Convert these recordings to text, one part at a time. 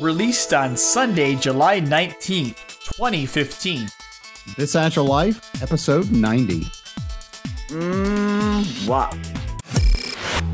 released on Sunday, July 19th, 2015. This Agile Life, episode 90. Mmm, what?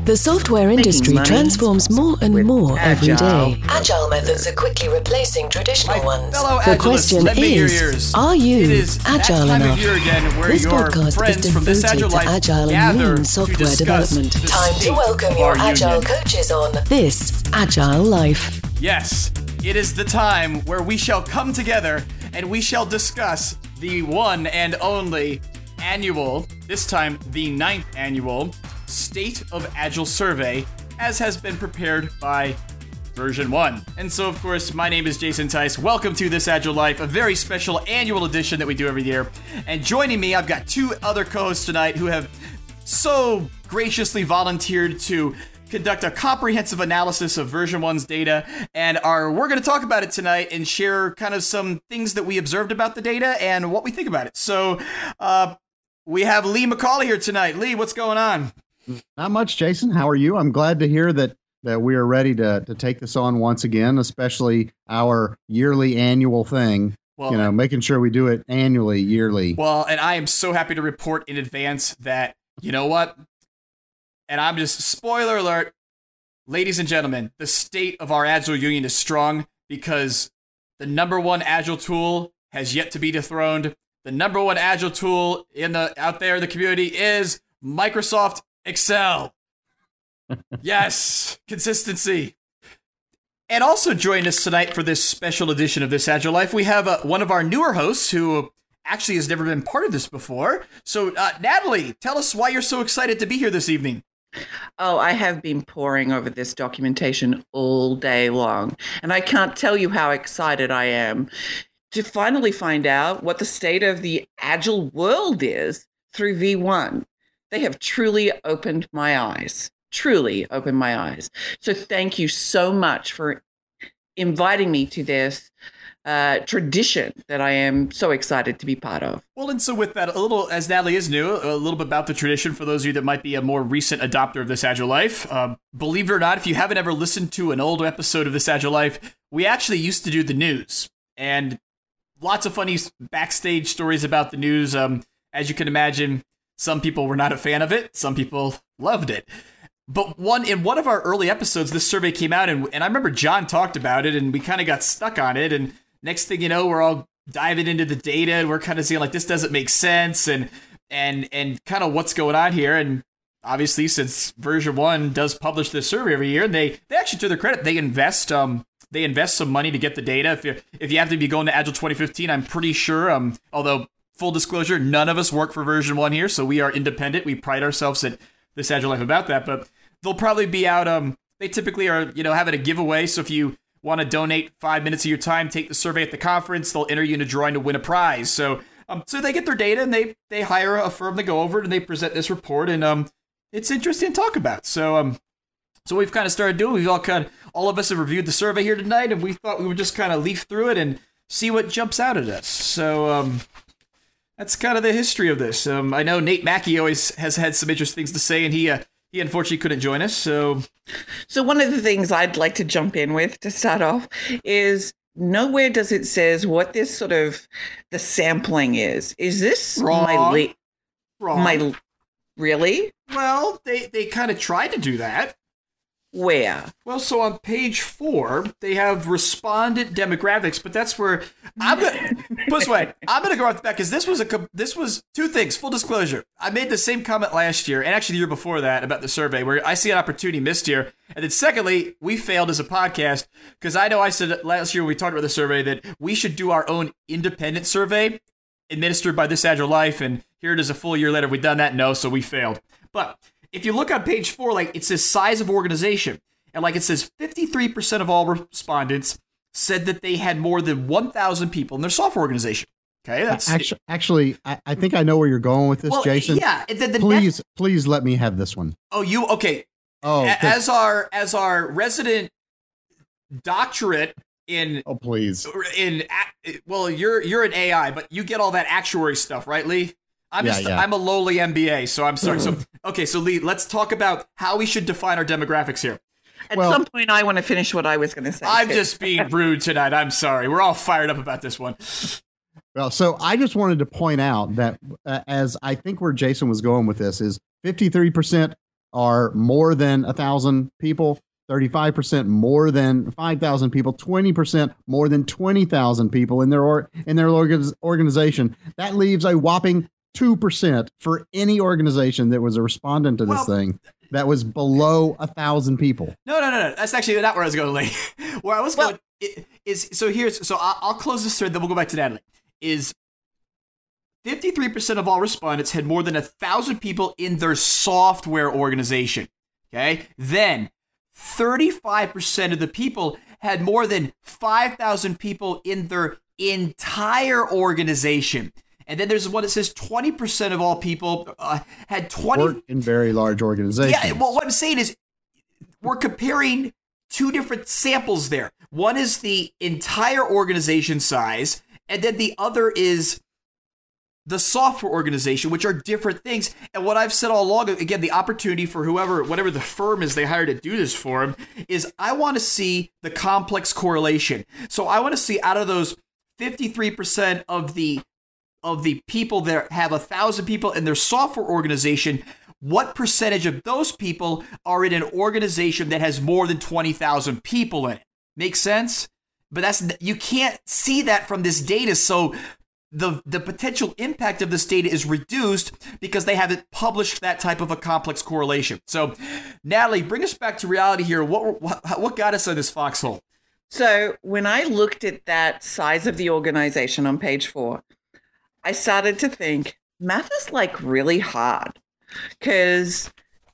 The software industry transforms more and more every agile. day. Agile methods are quickly replacing traditional My ones. the question lend me your is, are you It is that agile enough? of year again where this podcast is devoted to agile and lean software development. Time to welcome your agile union. coaches on this Agile Life. Yes, it is the time where we shall come together and we shall discuss the one and only annual, this time the ninth annual, State of Agile Survey, as has been prepared by VersionOne. And so, of course, my name is Jason Tice. Welcome to This Agile Life, a very special annual edition that we do every year. And joining me, I've got two other co hosts tonight who have so graciously volunteered to conduct a comprehensive analysis of VersionOne's data and are we're going to talk about it tonight and share kind of some things that we observed about the data and what we think about it so uh, we have lee mccauley here tonight lee what's going on Not much, Jason. How are you? I'm glad to hear that that we are ready to to take this on once again, especially our yearly annual thing. well you know, making sure we do it annually, yearly. Well, and I am so happy to report in advance that, you know what? And I'm just, spoiler alert, ladies and gentlemen, the state of our Agile Union is strong because the number one Agile tool has yet to be dethroned. The number one Agile tool in the out there in the community is Microsoft Excel. yes, consistency. And also joining us tonight for this special edition of This Agile Life, we have uh, one of our newer hosts who actually has never been part of this before. So, uh, Natalie, tell us why you're so excited to be here this evening. Oh, I have been poring over this documentation all day long, and I can't tell you how excited I am to finally find out what the state of the agile world is through V1. They have truly opened my eyes, truly opened my eyes. So, thank you so much for inviting me to this uh, tradition that I am so excited to be part of. Well, and so with that, a little, as Natalie is new, a little bit about the tradition for those of you that might be a more recent adopter of This Agile Life. Um, believe it or not, if you haven't ever listened to an old episode of This Agile Life, we actually used to do the news. And lots of funny backstage stories about the news. Um, as you can imagine, some people were not a fan of it, some people loved it. But one in one of our early episodes, this survey came out, and, and I remember John talked about it, and we kind of got stuck on it. And next thing you know, we're all diving into the data, and we're kind of seeing like this doesn't make sense, and and and kind of what's going on here. And obviously, since VersionOne does publish this survey every year, and they they actually, to their credit, they invest um they invest some money to get the data. If you if you have to be going to Agile 2015, I'm pretty sure um although full disclosure, none of us work for VersionOne here, so we are independent. We pride ourselves at this Agile Life about that, but they'll probably be out. Um, they typically are, you know, having a giveaway. So if you want to donate five minutes of your time, take the survey at the conference, they'll enter you in a drawing to win a prize. So, um, so they get their data and they they hire a firm to go over it and they present this report and um, it's interesting to talk about. So um, so we've kind of started doing. We've all kind of all of us have reviewed the survey here tonight, and we thought we would just kind of leaf through it and see what jumps out at us. So um, that's kind of the history of this. Um, I know Nate Mackey always has had some interesting things to say, and he uh, he unfortunately couldn't join us. So So one of the things I'd like to jump in with to start off is nowhere does it says what this sort of the sampling is. Is this my Wrong. le- wrong. my really well, they they kind of tried to do that. Where? Well, so on page four, they have respondent demographics, but that's where I'm gonna. I'm gonna go off the back because this was a this was two things. Full disclosure, I made the same comment last year and actually the year before that about the survey, where I see an opportunity missed here. And then secondly, we failed as a podcast because I know I said last year when we talked about the survey that we should do our own independent survey administered by This Agile Life, and here it is a full year later. We've done that, no, so we failed. But if you look on page four, like it says size of organization, and like it says 53% of all respondents said that they had more than 1,000 people in their software organization. Okay, that's Actually, actually I, I think I know where you're going with this, well, Jason. Yeah, the, the next- Please, please let me have this one. oh, you okay? Oh, as our as our resident doctorate in oh, please. in well, you're you're an AI, but you get all that actuary stuff, right, Lee? I'm Yeah, just yeah. I'm a lowly MBA, so I'm sorry. so okay, so Lee, let's talk about how we should define our demographics here. At Well- some point, I want to finish what I was going to say. I'm too. just being rude tonight. I'm sorry. We're all fired up about this one. Well, so I just wanted to point out that uh, as I think where Jason was going with this is 53% are more than a thousand people, 35% more than 5,000 people, 20% more than 20,000 people in their or, in their org- organization. That leaves a whopping 2% for any organization that was a respondent to this Well- thing that was below a thousand people. No, no, no, no. That's actually not where I was going, Lee. where I was Well- going is so here's so I'll, I'll close this thread, then we'll go back to Natalie. Is 53% of all respondents had more than a thousand people in their software organization. Okay. Then 35% of the people had more than 5,000 people in their entire organization. And then there's one that says 20% of all people uh, had 20 Work in very large organizations. yeah, well, what I'm saying is we're comparing two different samples there. One is the entire organization size, and then the other is the software organization, which are different things. And what I've said all along, again, the opportunity for whoever, whatever the firm is they hired to do this for them, is I want to see the complex correlation. So I want to see out of those 53% of the of the people that have a thousand people in their software organization, what percentage of those people are in an organization that has more than 20,000 people in it? Makes sense? But that's you can't see that from this data. So the the potential impact of this data is reduced because they haven't published that type of a complex correlation. So, Natalie, bring us back to reality here. What what, what got us in this foxhole? So when I looked at that size of the organization on page four, I started to think math is like really hard because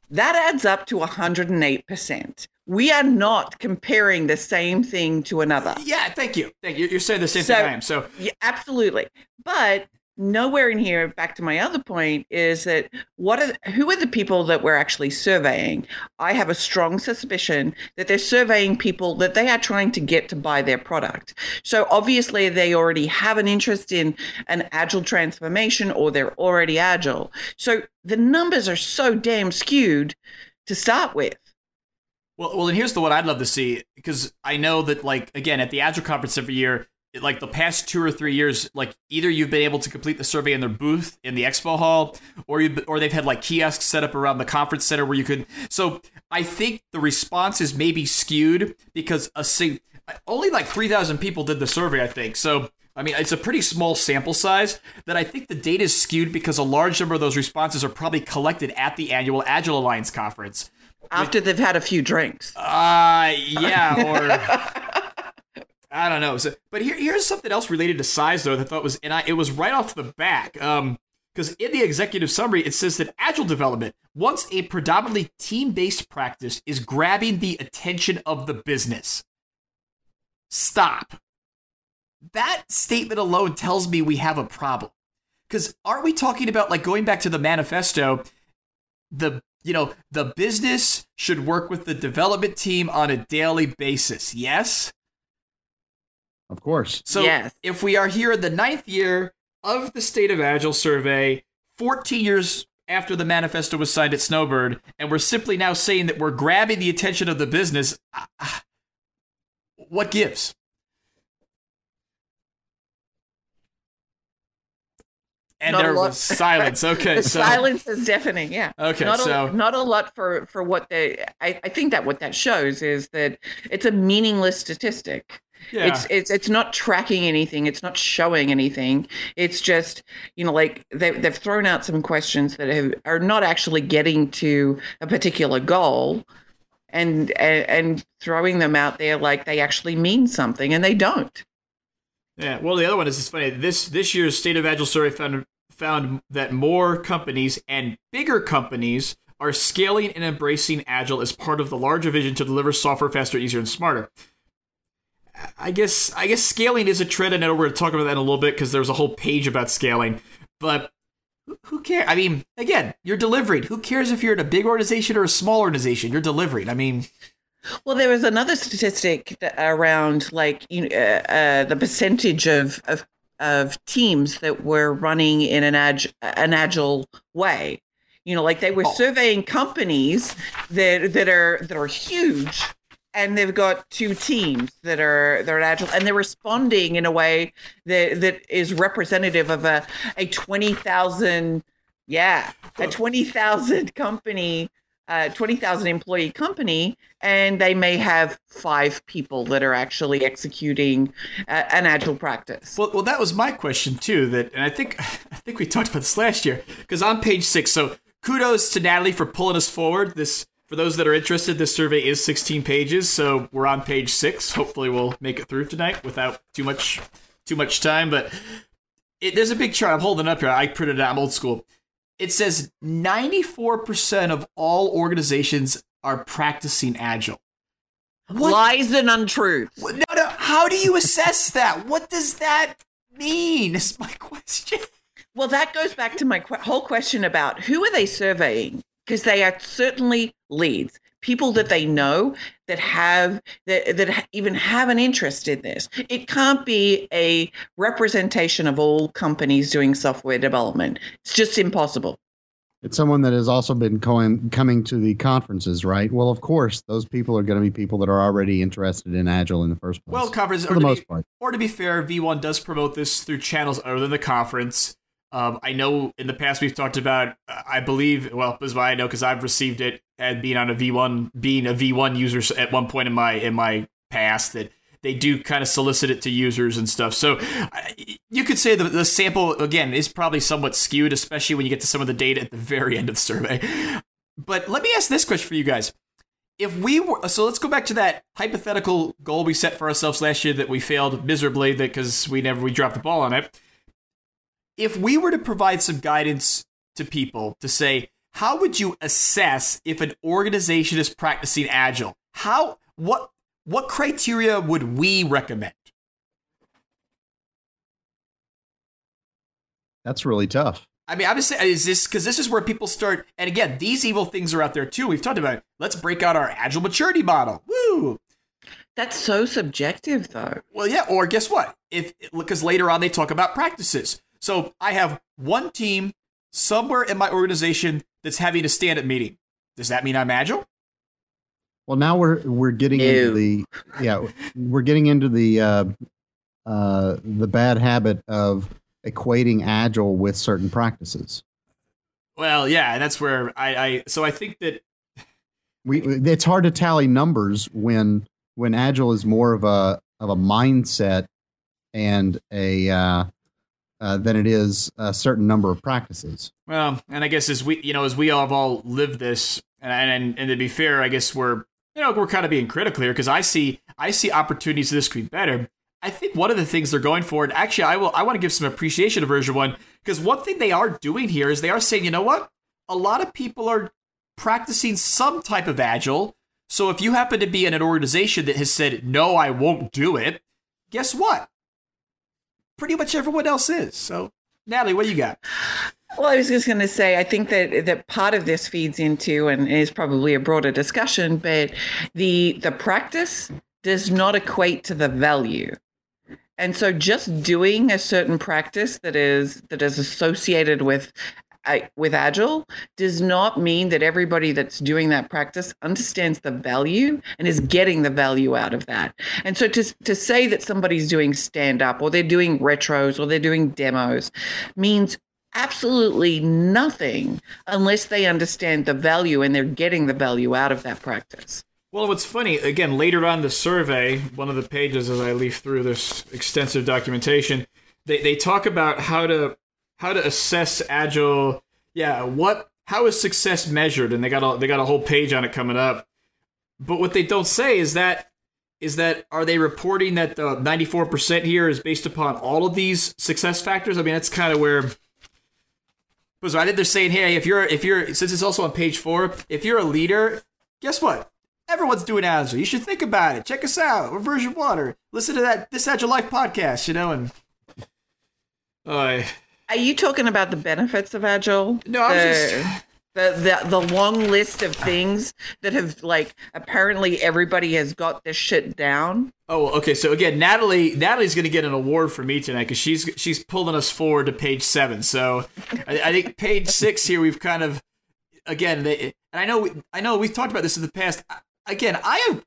that adds up to 108%. We are not comparing the same thing to another. Yeah, thank you. Thank you. You're saying the same So- thing I am. So, Yeah, absolutely. But nowhere in here, back to my other point, is that what are who are the people that we're actually surveying? I have a strong suspicion that they're surveying people that they are trying to get to buy their product. So obviously they already have an interest in an agile transformation or they're already agile. So the numbers are so damn skewed to start with. Well, well, and here's the one I'd love to see because I know that, like, again, at the Agile conference every year, like the past two or three years, like either you've been able to complete the survey in their booth in the expo hall, or you or they've had like kiosks set up around the conference center where you could. So I think the response is maybe skewed because a sing- only like three thousand people did the survey. I think so. I mean, it's a pretty small sample size that I think the data is skewed because a large number of those responses are probably collected at the annual Agile Alliance conference. After they've had a few drinks. Uh, yeah, or I don't know. So, but here, here's something else related to size, though. That I thought was, and I, it was right off the back. Um, because in the executive summary, it says that agile development, once a predominantly team-based practice, is grabbing the attention of the business. Stop. That statement alone tells me we have a problem. Because aren't we talking about like going back to the manifesto? the you know the business should work with the development team on a daily basis yes Of course. so Yes. if we are here in the ninth year of the state of agile survey 14 years after the manifesto was signed at snowbird and we're simply now saying that we're grabbing the attention of the business what gives and Not there was silence okay the so silence is deafening yeah Okay, not so- a, not a lot for for what they I, I think that what that shows is that it's a meaningless statistic yeah. it's it's it's not tracking anything it's not showing anything it's just you know like they, they've thrown out some questions that have, are not actually getting to a particular goal and, and and throwing them out there like they actually mean something and they don't Yeah, well, the other one is it's funny. This this year's State of Agile survey found found that more companies and bigger companies are scaling and embracing Agile as part of the larger vision to deliver software faster, easier, and smarter. I guess I guess scaling is a trend. I know we're going to talk about that in a little bit because there's a whole page about scaling. But who- who cares? I mean, again, you're delivering. Who cares if you're in a big organization or a small organization? You're delivering. I mean, Well, there was another statistic around like you know, uh, uh, the percentage of, of of teams that were running in an ag- an agile way. You know, like they were Oh. surveying companies that that are that are huge and they've got two teams that are they're agile and they're responding in a way that that is representative of a a 20,000 yeah, a 20,000 company uh, 20,000 employee company, and they may have five people that are actually executing uh, an agile practice. Well, well, that was my question too. That, and I think I think we talked about this last year because on page six. So kudos to Natalie for pulling us forward. This for those that are interested, this survey is 16 pages, so we're on page six. Hopefully, we'll make it through tonight without too much too much time. But it, there's a big chart I'm holding up here. I printed it out. I'm old school it says 94% of all organizations are practicing agile. What? Lies and untruths. No, no. How do you assess that? What does that mean? Is my question. Well, that goes back to my qu- whole question about who are they surveying? Because they are certainly leads people that they know that have that, that even have an interest in this it can't be a representation of all companies doing software development it's just impossible it's someone that has also been going, coming to the conferences, right? Well, of course, those people are going to be people that are already interested in Agile in the first place. Well, conference for the most be, part. Or to be fair, V1 does promote this through channels other than the conference. Um, I know in the past we've talked about, I believe, well, this is why I know because I've received it and being on a V1, being a V1 user at one point in my in my past that they do kind of solicit it to users and stuff. So you could say the, the sample again is probably somewhat skewed, especially when you get to some of the data at the very end of the survey. But let me ask this question for you guys. If we were, so let's go back to that hypothetical goal we set for ourselves last year that we failed miserably that because we never we dropped the ball on it if we were to provide some guidance to people to say, how would you assess if an organization is practicing agile? How what what criteria would we recommend? That's really tough. I mean, I'm just saying, is this because this is where people start? And again, these evil things are out there too. We've talked about. It. Let's break out our agile maturity model. Woo! That's so subjective, though. Well, yeah. Or guess what? If because later on they talk about practices. So I have one team somewhere in my organization that's having a stand-up meeting. Does that mean I'm agile? Well, now we're we're getting into the yeah we're getting into the uh, uh, the bad habit of equating agile with certain practices. Well, yeah, and that's where I, I so I think that we it's hard to tally numbers when when agile is more of a of a mindset and a uh, uh, than it is a certain number of practices. Well, and I guess as we, you know, as we all have all lived this, and and, and to be fair, I guess we're, you know, we're kind of being critical here because I see I see opportunities this could be better. I think one of the things they're going for, and actually, I will, I want to give some appreciation to VersionOne because one thing they are doing here is they are saying, you know what, a lot of people are practicing some type of agile. So if you happen to be in an organization that has said no, I won't do it, guess what? Pretty much everyone else is. So, Natalie, what do you got? Well, I was just going to say, I think that that part of this feeds into and is probably a broader discussion, but the the practice does not equate to the value. And so just doing a certain practice that is that is associated with with agile does not mean that everybody that's doing that practice understands the value and is getting the value out of that. And so to, to say that somebody's doing stand up or they're doing retros or they're doing demos means absolutely nothing unless they understand the value and they're getting the value out of that practice. Well, what's funny, again, later on the survey, one of the pages as I leaf through this extensive documentation, they, they talk about how to how to assess agile. Yeah, what how is success measured? And they got a they got a whole page on it coming up. But what they don't say is that is that are they reporting that the 94% here is based upon all of these success factors? I mean, that's kind of where because I think they're saying, hey, if you're if you're since it's also on page four, if you're a leader, guess what? Everyone's doing Agile. You should think about it. Check us out. We're VersionOne or listen to that this Agile Life podcast, you know, and uh, are you talking about the benefits of Agile? No, I was the, just the, the the long list of things that have like apparently everybody has got this shit down. Oh, okay. So again, Natalie Natalie's going to get an award for me tonight because she's she's pulling us forward to page seven. So I, I think page six here we've kind of again they, and I know I know we've talked about this in the past. Again, I have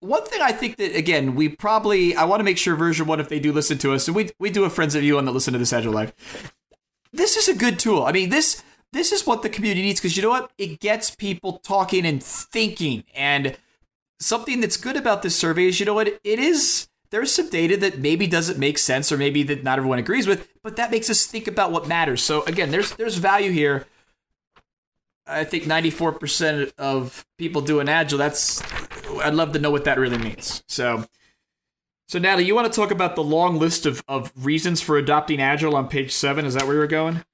one thing I think that again we probably I want to make sure VersionOne if they do listen to us and we we do have friends of you on that listen to this Agile Life. This is a good tool. I mean this this is what the community needs because you know what? It gets people talking and thinking and something that's good about this survey is you know what? It is there's some data that maybe doesn't make sense or maybe that not everyone agrees with but that makes us think about what matters. So again there's there's value here. I think 94% of people do an agile. That's I'd love to know what that really means. So, so Natalie, you want to talk about the long list of, of reasons for adopting Agile on page seven? Is that where you're going?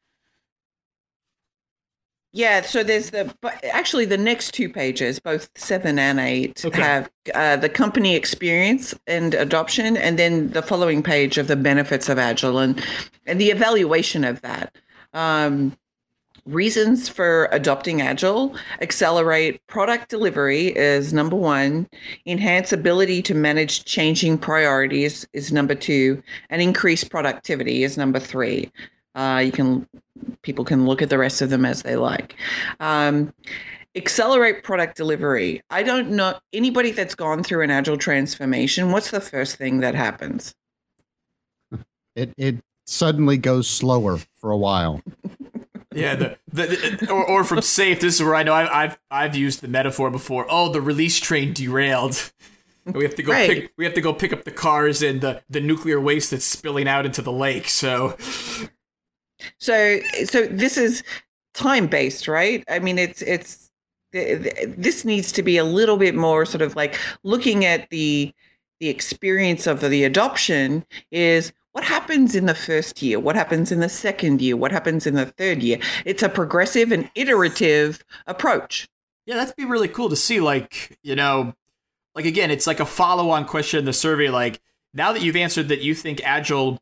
Yeah, so there's the but actually the next two pages, both seven and eight, okay. have uh, the company experience and adoption, and then the following page of the benefits of Agile and and the evaluation of that. Um, reasons for adopting agile accelerate product delivery is number one enhance ability to manage changing priorities is number two and increase productivity is number three. Uh, you can people can look at the rest of them as they like. Um, accelerate product delivery. I don't know anybody that's gone through an agile transformation what's the first thing that happens? It it suddenly goes slower for a while Yeah, the, the, or, or from SAFe. This is where I know I, have I've used the metaphor before. Oh, the release train derailed. And We have to go right. pick. We have to go pick up the cars and the the nuclear waste that's spilling out into the lake. So, so so this is time based, right? I mean, it's it's this needs to be a little bit more sort of like looking at the the experience of the adoption is what happens in the first year? What happens in the second year? What happens in the third year? It's a progressive and iterative approach. Yeah, that'd be really cool to see. Like, you know, like again, it's like a follow on question in the survey. Like, now that you've answered that you think Agile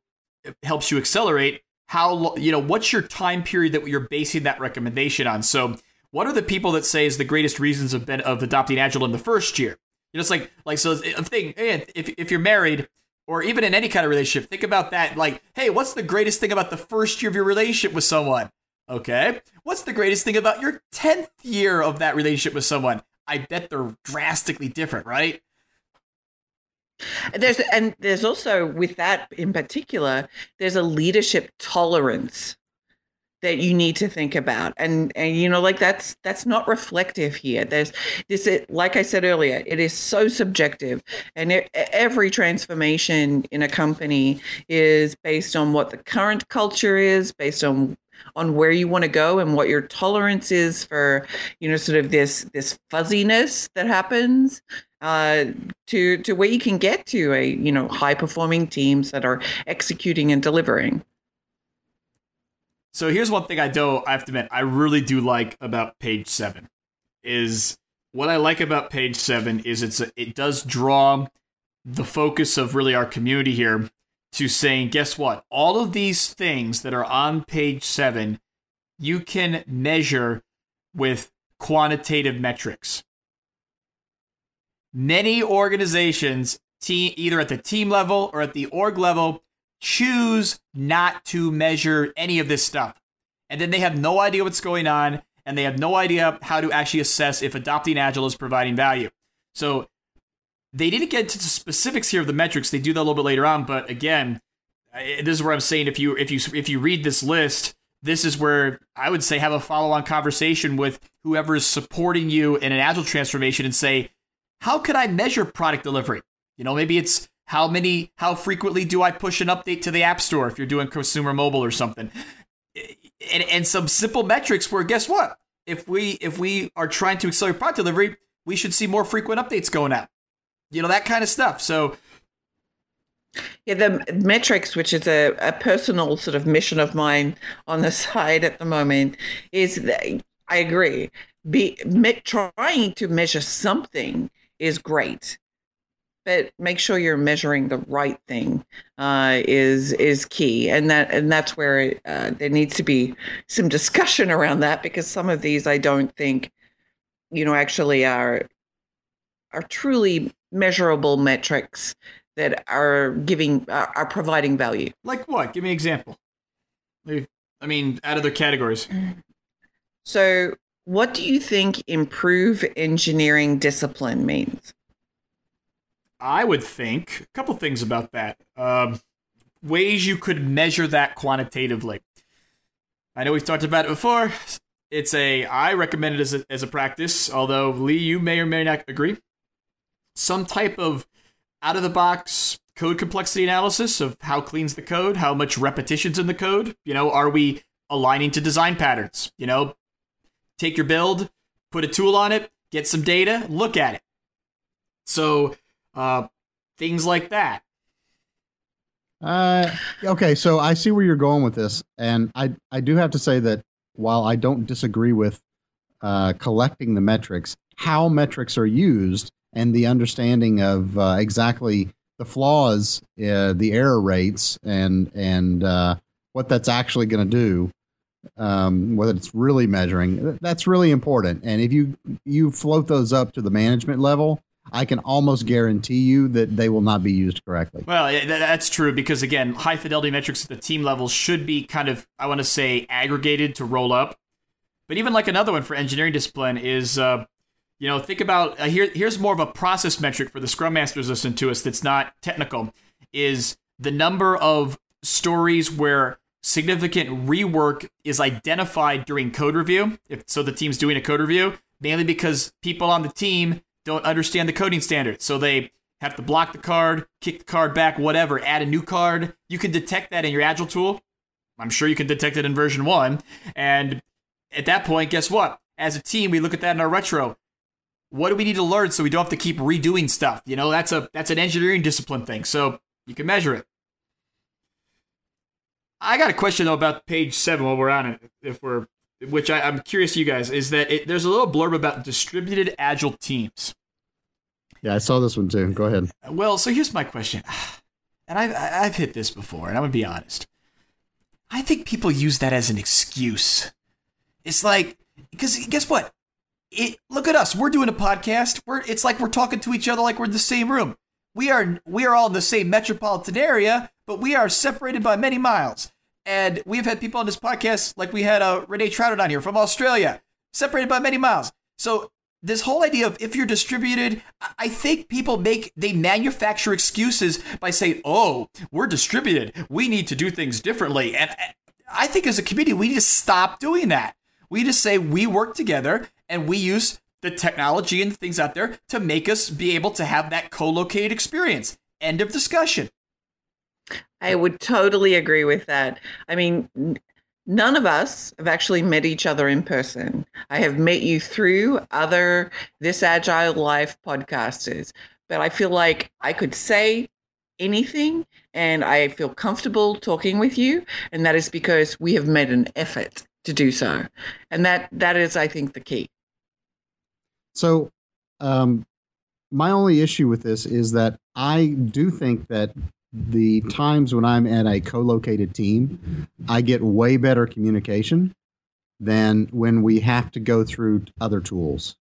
helps you accelerate, how, you know, what's your time period that you're basing that recommendation on? So, what are the people that say is the greatest reasons of, of adopting Agile in the first year? You know, it's like, like, so a thing, if, if you're married, or even in any kind of relationship, think about that. Like, hey, what's the greatest thing about the first year of your relationship with someone? Okay. What's the greatest thing about your 10th year of that relationship with someone? I bet they're drastically different, right? There's and there's also with that in particular, there's a leadership tolerance that you need to think about. And and you know like that's that's not reflective here. There's this it, like i said earlier it is so subjective. And it, every transformation in a company is based on what the current culture is based on on where you want to go and what your tolerance is for you know sort of this this fuzziness that happens uh, to to where you can get to a you know high performing teams that are executing and delivering so here's one thing I do I have to admit I really do like about page seven is what I like about page seven is it's a, it does draw the focus of really our community here to saying guess what all of these things that are on page seven you can measure with quantitative metrics. Many organizations, team, either at the team level or at the org level, choose not to measure any of this stuff. And then they have no idea what's going on and they have no idea how to actually assess if adopting Agile is providing value. So they didn't get to the specifics here of the metrics. They do that a little bit later on, but again, this is where I'm saying if you if you if you read this list, this is where I would say have a follow-on conversation with whoever is supporting you in an agile transformation and say, how could I measure product delivery? You know, maybe it's how many, how frequently do I push an update to the App Store if you're doing consumer mobile or something? And, and some simple metrics where guess what? If we if we are trying to accelerate product delivery, we should see more frequent updates going out. You know that kind of stuff. So yeah, the metrics, which is a, a personal sort of mission of mine on the side at the moment, is I agree. Be me, trying to measure something is great, but make sure you're measuring the right thing uh, is is key, and that and that's where uh, there needs to be some discussion around that because some of these I don't think, you know, actually are are truly measurable metrics that are giving are, are providing value. Like what? Give me an example. I mean, out of the categories. So, what do you think improve engineering discipline means? I would think a couple things about that. Um, ways you could measure that quantitatively. I know we've talked about it before. It's a I recommend it as a, as a practice, although Lee, you may or may not agree. Some type of out of the box code complexity analysis of how clean's the code, how much repetitions in the code. You know, are we aligning to design patterns? You know, take your build, put a tool on it, get some data, look at it. So, uh, things like that. Uh, okay, so I see where you're going with this, and I I do have to say that while I don't disagree with uh, collecting the metrics, how metrics are used and the understanding of uh, exactly the flaws, uh, the error rates, and and uh, what that's actually going to do, um, whether it's really measuring, that's really important. And if you you float those up to the management level, I can almost guarantee you that they will not be used correctly. Well, that's true because again, high fidelity metrics at the team level should be kind of I want to say aggregated to roll up. But even like another one for engineering discipline is, uh, you know, think about uh, here. Here's more of a process metric for the Scrum Masters listen to us. That's not technical. Is the number of stories where significant rework is identified during code review. If so, the team's doing a code review mainly because people on the team don't understand the coding standards. So they have to block the card, kick the card back, whatever, add a new card. You can detect that in your Agile tool. I'm sure you can detect it in VersionOne. And at that point, guess what? As a team, we look at that in our retro. What do we need to learn so we don't have to keep redoing stuff? You know, that's a that's an engineering discipline thing. So you can measure it. I got a question though about page seven while we're on it. If we're which I, I'm curious, you guys, is that it, there's a little blurb about distributed agile teams. Yeah, I saw this one too. Go ahead. Well, so here's my question, and I've I've hit this before, and I'm gonna be honest. I think people use that as an excuse. It's like because guess what? It look at us. We're doing a podcast. We're it's like we're talking to each other like we're in the same room. We are we are all in the same metropolitan area, but we are separated by many miles. And we've had people on this podcast, like we had uh, Renee Trout on here from Australia, separated by many miles. So this whole idea of if you're distributed, I- think people make they manufacture excuses by saying, "Oh, we're distributed. We need to do things differently." And I- I think as a community, we need to stop doing that. We just say we work together and we use the technology and things out there to make us be able to have that co-located experience. End of discussion. I would totally agree with that. I mean, none of us have actually met each other in person. I have met you through other This Agile Life podcasters, but I feel like I could say anything and I feel comfortable talking with you. And that is because we have made an effort to do so. And that that is, I think, the key. So, um, my only issue with this is that I do think that the times when I'm at a co-located team, I get way better communication than when we have to go through other tools.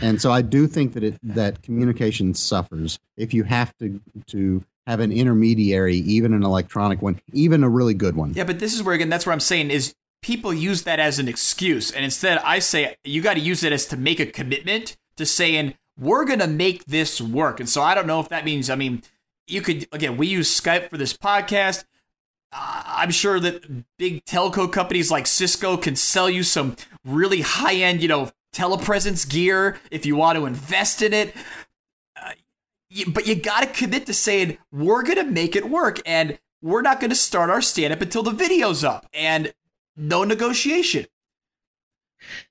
And so I do think that it that communication suffers if you have to to have an intermediary, even an electronic one, even a really good one. Yeah, but this is where again that's what I'm saying is people use that as an excuse. And instead I say you got to use it as to make a commitment to saying we're going to make this work. And so I don't know if that means I mean you could again we use Skype for this podcast. I'm sure that big telco companies like Cisco can sell you some really high end, you know, telepresence gear if you want to invest in it. Uh, but you got to commit to saying we're going to make it work and we're not going to start our stand up until the video's up and no negotiation.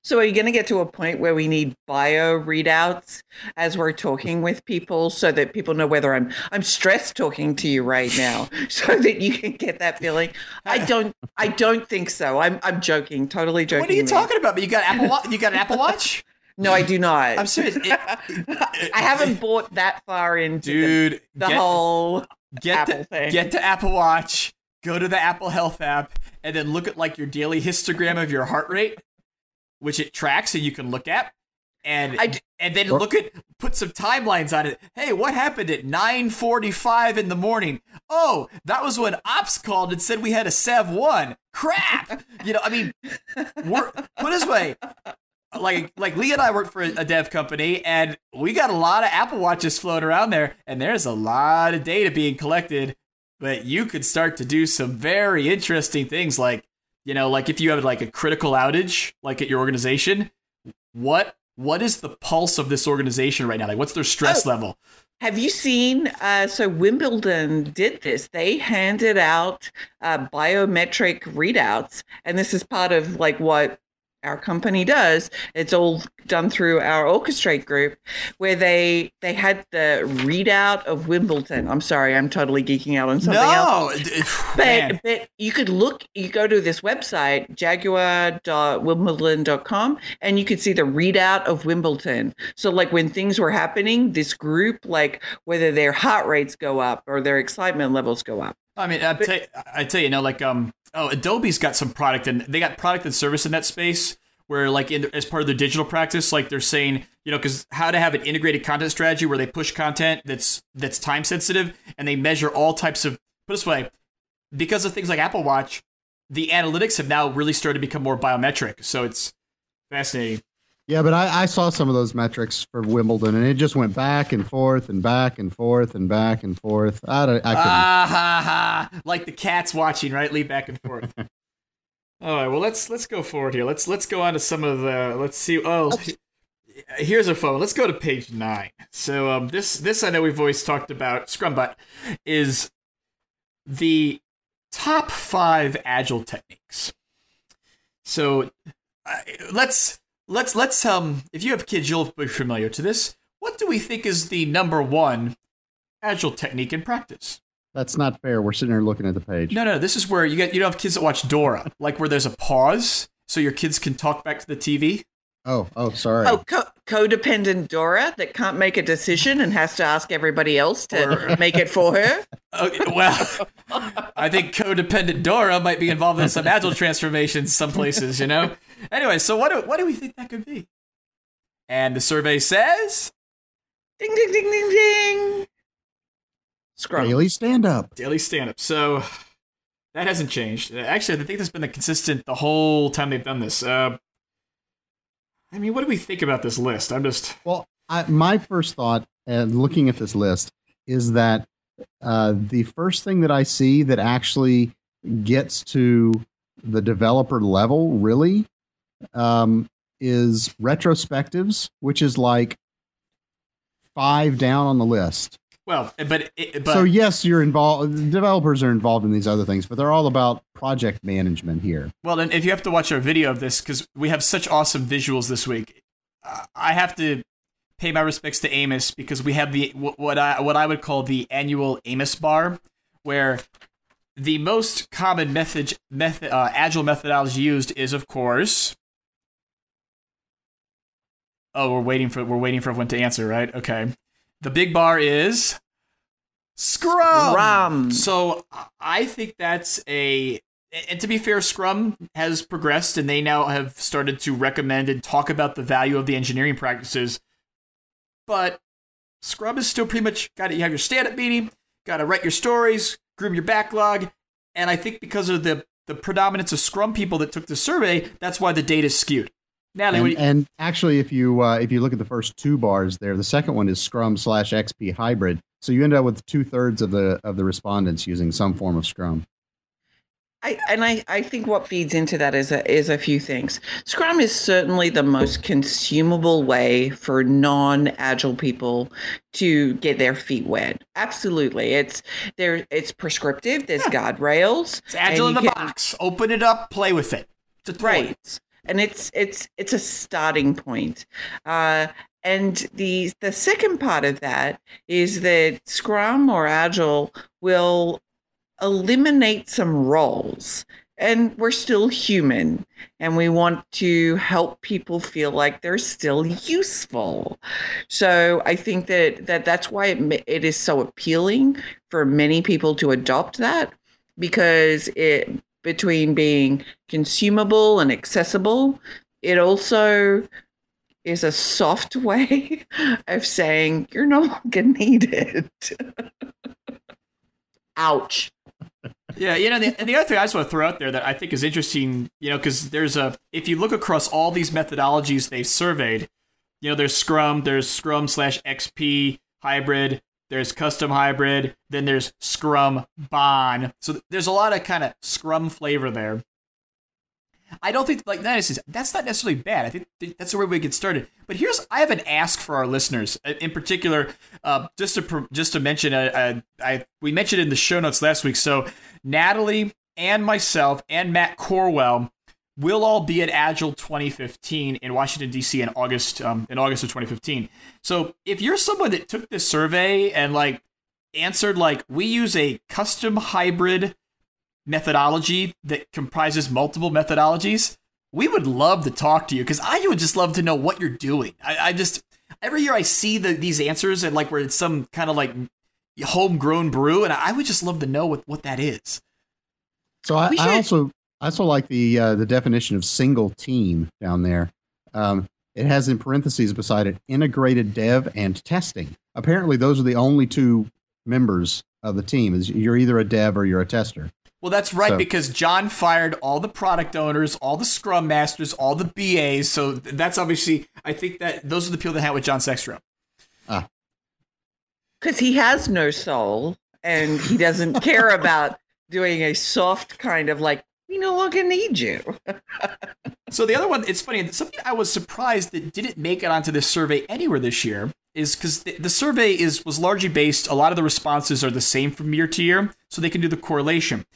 So are you going to get to a point where we need bio readouts as we're talking with people so that people know whether I'm I'm stressed talking to you right now so that you can get that feeling? I don't I don't think so. I'm I'm joking, totally joking. What are you talking about? But You got Apple you got an Apple Watch? No, I do not. I'm serious. It- I haven't bought that far into Dude, the get, whole get Apple the, thing. get the Apple Watch, go to the Apple Health app, and then look at like your daily histogram of your heart rate, which it tracks so you can look at. And I d- and then Or- look at put some timelines on it. Hey, what happened at 9:45 in the morning? Oh, that was when Ops called and said we had a Sev one. Crap. You know, I mean, we're put this way. like like Lee and I work for a, a dev company, and we got a lot of Apple Watches floating around there, and there's a lot of data being collected. But you could start to do some very interesting things, like you know, like if you have like a critical outage, like at your organization, what what is the pulse of this organization right now? Like, what's their stress Oh. level? Have you seen? Uh, so Wimbledon did this. They handed out uh, biometric readouts, and this is part of like what our company does. It's all done through our orchestrate group, where they they had the readout of Wimbledon. I'm sorry, I'm totally geeking out on something else. no, d- But, man. but you could look, you go to this website, jaguar.wimbledon.com, and you could see the readout of Wimbledon. So, like when things were happening, this group, like whether their heart rates go up or their excitement levels go up. I mean, I tell, I tell you, you know, like um, oh, Adobe's got some product and they got product and service in that space where, like, in, as part of their digital practice, like they're saying, you know, because how to have an integrated content strategy where they push content that's that's time sensitive and they measure all types of. Put this way, because of things like Apple Watch, the analytics have now really started to become more biometric. So it's fascinating. Yeah, but I, I saw some of those metrics for Wimbledon, and it just went back and forth and back and forth and back and forth. I don't. I couldn't. Ah ha ha! Like the cats watching, right? Lead back and forth. All right. Well, let's let's go forward here. Let's let's go on to some of the. Let's see. Oh, he- here's a phone. Let's go to page nine. So um, this this I know we've always talked about. Scrumbot is the top five agile techniques. So uh, let's let's let's um if you have kids you'll be familiar to this. What do we think is the number one agile technique in practice? That's not fair. We're sitting here looking at the page. No, no, this is where you get you don't have kids that watch Dora, like where there's a pause so your kids can talk back to the TV. Oh, oh, sorry. Oh, co- codependent Dora that can't make a decision and has to ask everybody else to make it for her. Okay, well, I think codependent Dora might be involved in some agile transformations some places, you know. Anyway, so what do what do we think that could be? And the survey says Ding, ding, ding, ding, ding. Scrum. Daily stand up. daily stand up. So that hasn't changed. Actually, I think that's been the consistent the whole time they've done this. Uh, I mean, what do we think about this list? I'm just Well, I, my first thought, uh, looking at this list, is that uh, the first thing that I see that actually gets to the developer level really um, is retrospectives, which is like five down on the list. Well, eh, but eh, eh, it, but so yes, you're involved. Developers are involved in these other things, but they're all about project management here. Well, then if you have to watch our video of this because we have such awesome visuals this week, I have to pay my respects to Amos because we have the what I what I would call the annual Amos bar, where the most common method method uh, agile methodology used is of course. Oh, we're waiting for we're waiting for everyone to answer, right? Okay. The big bar is Scrum. Scrum. So I think that's a and to be fair, Scrum has progressed and they now have started to recommend and talk about the value of the engineering practices. But Scrum is still pretty much got to you have your stand up meeting, got to write your stories, groom your backlog, and I think because of the the predominance of Scrum people that took the survey, that's why the data is skewed. Natalie, And, you- and actually, if you uh, if you look at the first two bars there, the second one is Scrum slash XP hybrid. So you end up with two thirds of the of the respondents using some form of Scrum. I, and I, I think what feeds into that is a, is a few things. Scrum is certainly the most consumable way for non-agile people to get their feet wet. Absolutely, it's there. It's prescriptive. There's guardrails. it's agile in the can- box. Open it up, play with it. It's a toy. right and it's it's it's a starting point. Uh and the the second part of that is that scrum or agile will eliminate some roles. And we're still human and we want to help people feel like they're still useful. So i think that, that that's why it, it is so appealing for many people to adopt that because it between being consumable and accessible. It also is a soft way of saying you're no longer needed. Ouch. Yeah, you know, the, and the other thing I just want to throw out there that I think is interesting, you know, because there's a if you look across all these methodologies they've surveyed, you know, there's Scrum, there's Scrum slash XP hybrid, there's custom hybrid, then there's Scrum Bon. So there's a lot of kind of Scrum flavor there. I don't think like that is that's not necessarily bad. I think that's the way we get started. But here's I have an ask for our listeners in particular, uh, just to just to mention. Uh, uh, I we mentioned in the show notes last week. So Natalie and myself and Matt Corwell will all be at Agile 2015 in Washington D.C. in August um, in August of 2015. So if you're someone that took this survey and like answered like we use a custom hybrid methodology that comprises multiple methodologies, we would love to talk to you because I would just love to know what you're doing. I, I just every year I see the, these answers and like where it's some kind of like homegrown brew, and I would just love to know what, what that is. So I, I also I also like the uh, the definition of single team down there. Um, it has in parentheses beside it integrated dev and testing. Apparently, those are the only two members of the team. Is you're either a dev or you're a tester. Well, that's right so. because John fired all the product owners, all the scrum masters, all the BAs. So that's obviously, I think that those are the people that hang with John Sextro. Ah. Because he has no soul and he doesn't care about doing a soft kind of like, we no longer need you. so the other one, it's funny, something I was surprised that didn't make it onto this survey anywhere this year is because the, the, survey is was largely based, a lot of the responses are the same from year to year, so they can do the correlation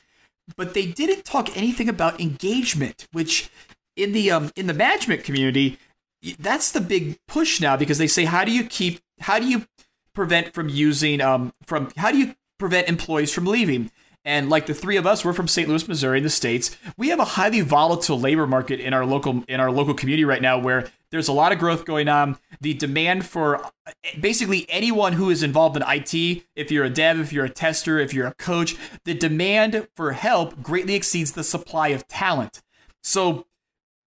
but they didn't talk anything about engagement, which in the um, in the management community, that's the big push now because they say how do you keep how do you prevent from using um from how do you prevent employees from leaving and like the three of us, we're from St. Louis, Missouri, in the states. We have a highly volatile labor market in our local in our local community right now, where there's a lot of growth going on. The demand for basically anyone who is involved in IT, if you're a dev, if you're a tester, if you're a coach, the demand for help greatly exceeds the supply of talent. So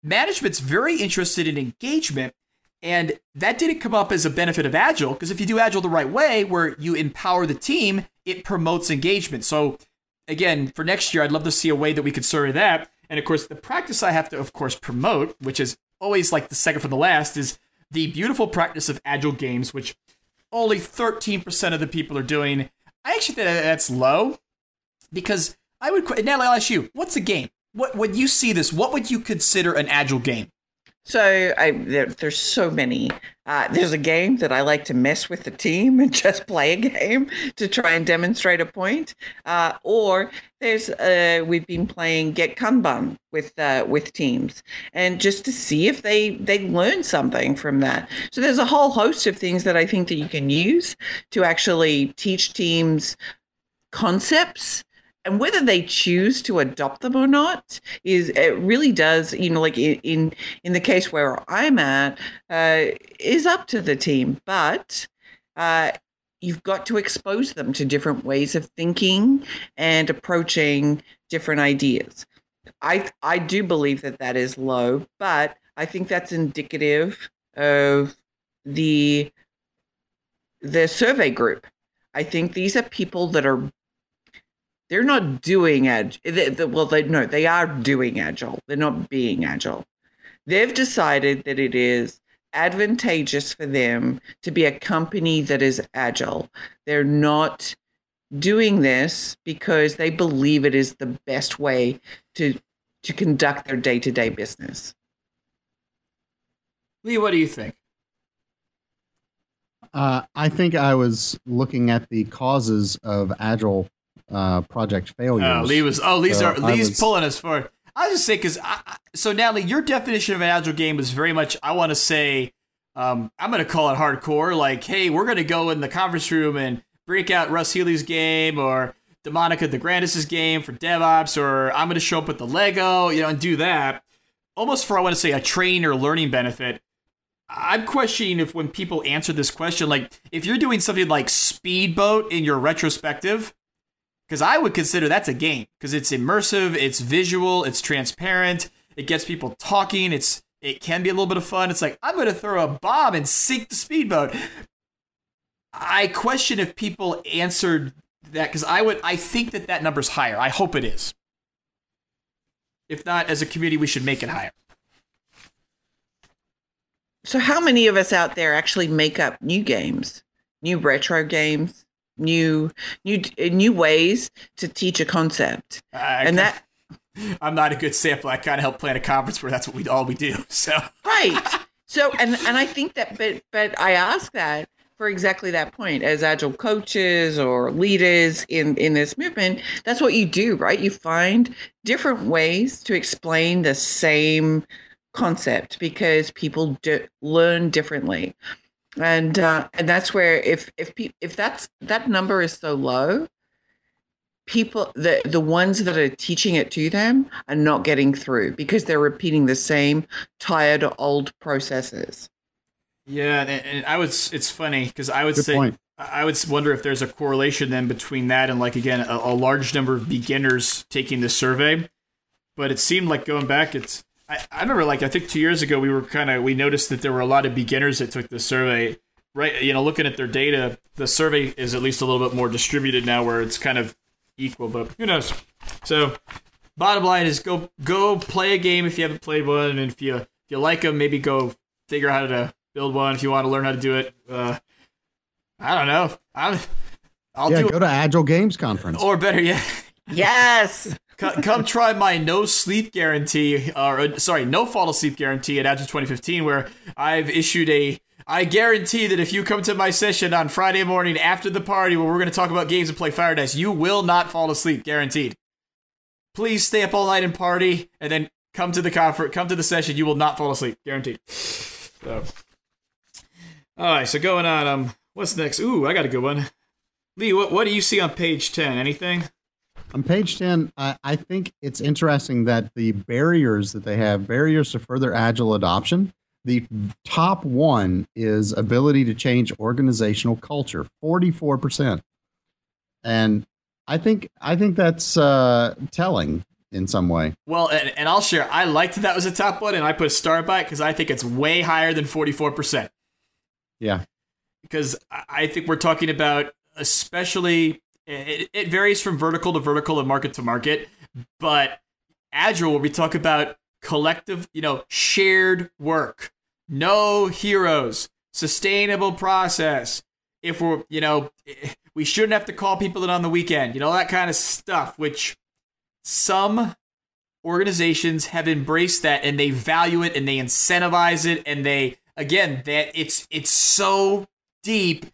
management's very interested in engagement. And that didn't come up as a benefit of Agile, because if you do Agile the right way, where you empower the team, it promotes engagement. So again, for next year, I'd love to see a way that we could survey that. And of course, the practice I have to, of course, promote, which is always like the second from the last, is the beautiful practice of agile games, which only 13% of the people are doing. I actually think that's low because I would, Natalie, I'll ask you, what's a game? What When you see this, what would you consider an agile game? So I there, there's so many. Uh, there's a game that I like to mess with the team and just play a game to try and demonstrate a point. Uh, or there's uh, we've been playing Get Kanban with uh, with teams and just to see if they they learn something from that. So there's a whole host of things that I think that you can use to actually teach teams concepts and whether they choose to adopt them or not is it really does you know like in in the case where i'm at uh, is up to the team. But uh, you've got to expose them to different ways of thinking and approaching different ideas. I i do believe that that is low but i think that's indicative of the the survey group. I think these are people that are they're not doing agile. Well, they no, they are doing agile. They're not being agile. They've decided that it is advantageous for them to be a company that is agile. They're not doing this because they believe it is the best way to to conduct their day-to-day business. Lee, what do you think? Uh, I think I was looking at the causes of agile uh, project failures. Oh, Lee was. Oh, Lee's, so are, Lee's was, pulling us forward. I just say because so Natalie, your definition of an agile game is very much. I want to say, um, I'm going to call it hardcore. Like, hey, we're going to go in the conference room and break out Russ Healy's game or Dominica DeGrandis' game for DevOps, or I'm going to show up with the Lego, you know, and do that. Almost for I want to say a training or learning benefit. I'm questioning if when people answer this question, like if you're doing something like Speedboat in your retrospective, because I would consider that's a game because it's immersive, it's visual, it's transparent, it gets people talking, it's it can be a little bit of fun. It's like I'm going to throw a bomb and sink the speedboat. I question if people answered that because I would I think that that number's higher. I hope it is. If not, as a community, we should make it higher. So, how many of us out there actually make up new games, new retro games, new new new ways to teach a concept? I, and that I'm not a good sample. I kind of help plan a conference where that's what we all we do. So right. So, and and I think that, but but I ask that for exactly that point as agile coaches or leaders in in this movement that's what you do right you find different ways to explain the same concept because people do learn differently and uh, and that's where if if pe- if that's that number is so low people the the ones that are teaching it to them are not getting through because they're repeating the same tired old processes yeah, and, and I was It's funny because I would Good say point. I would wonder if there's a correlation then between that and like again a, a large number of beginners taking the survey. But it seemed like going back, it's I, I remember like I think two years ago we were kind of we noticed that there were a lot of beginners that took the survey. Right, you know, looking at their data, the survey is at least a little bit more distributed now, where it's kind of equal. But who knows? So, bottom line is go go play a game if you haven't played one, and if you if you like them, maybe go figure out how to build one if you want to learn how to do it. Uh, I don't know. I'm, I'll yeah, do go to Agile Games Conference. or better yet, yes come, try my no sleep guarantee, or uh, sorry, no fall asleep guarantee at Agile 2015, where I've issued a. I guarantee that if you come to my session on Friday morning after the party where we're going to talk about games and play Fire Dice, you will not fall asleep, guaranteed. Please stay up all night and party, and then come to the conference, come to the session. You will not fall asleep, guaranteed. So, all right. So going on. Um, what's next? Ooh, I got a good one. Lee, what what do you see on page ten? Anything? On page 10, I, I think it's interesting that the barriers that they have, barriers to further agile adoption, the top one is ability to change organizational culture, 44%. And I think I think that's uh, telling in some way. Well, and, and I'll share. I liked that was a top one, and I put a star by it because I think it's way higher than forty four percent. Yeah. Because I think we're talking about, especially, it, it varies from vertical to vertical and market to market, but agile, where we talk about collective, you know, shared work, no heroes, sustainable process. If we're, you know, we shouldn't have to call people in on the weekend, you know, that kind of stuff, which some organizations have embraced that and they value it and they incentivize it and they again that it's it's so deep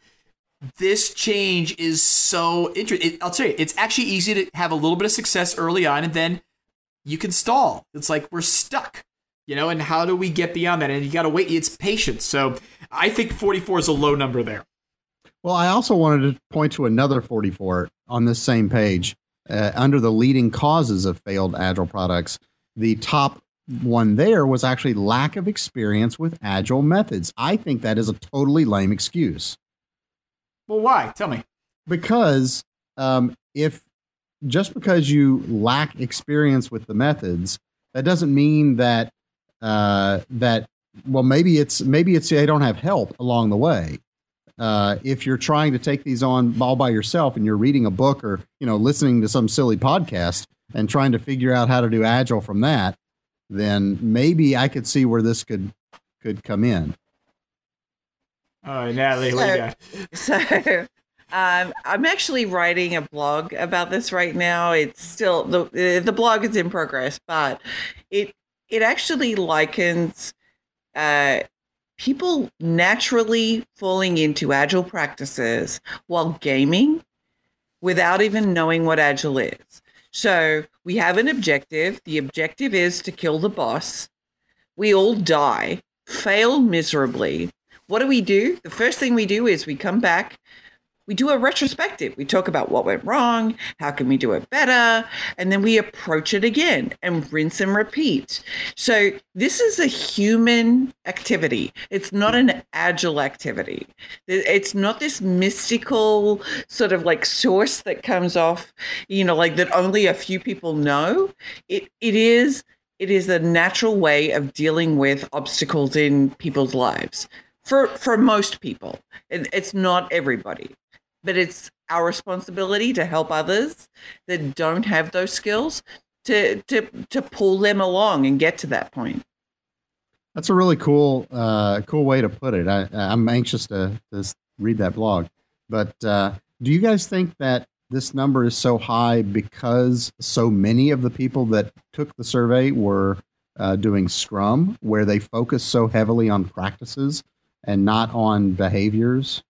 this change is so interesting i'll tell you it's actually easy to have a little bit of success early on and then you can stall. It's like we're stuck you know and how do we get beyond that? And you got to wait it's patience. So i think 44 is a low number there. Well, I also wanted to point to another 44 on this same page. Uh, under the leading causes of failed agile products, the top one there was actually lack of experience with agile methods. I think that is a totally lame excuse well why tell me because um, if just because you lack experience with the methods, that doesn't mean that uh, that well maybe it's maybe it's they don't have help along the way. Uh, if you're trying to take these on all by yourself and you're reading a book or you know listening to some silly podcast and trying to figure out how to do agile from that, then maybe I could see where this could could come in. All right natalie what you got So, um, I'm actually writing a blog about this right now. It's still the the blog is in progress, but it it actually likens uh, people naturally falling into agile practices while gaming without even knowing what agile is. So we have an objective. The objective is to kill the boss. We all die, fail miserably. What do we do? The first thing we do is we come back we do a retrospective. We talk about what went wrong, how can we do it better, and then we approach it again and rinse and repeat. So this is a human activity. It's not an agile activity. It's not this mystical sort of like source that comes off, you know, like that only a few people know. It it is it is a natural way of dealing with obstacles in people's lives for for most people. It, it's not everybody but it's our responsibility to help others that don't have those skills to to to pull them along and get to that point. That's a really cool, uh, cool way to put it. I, I'm anxious to, to read that blog. But uh, do you guys think that this number is so high because so many of the people that took the survey were uh, doing Scrum, where they focus so heavily on practices and not on behaviors?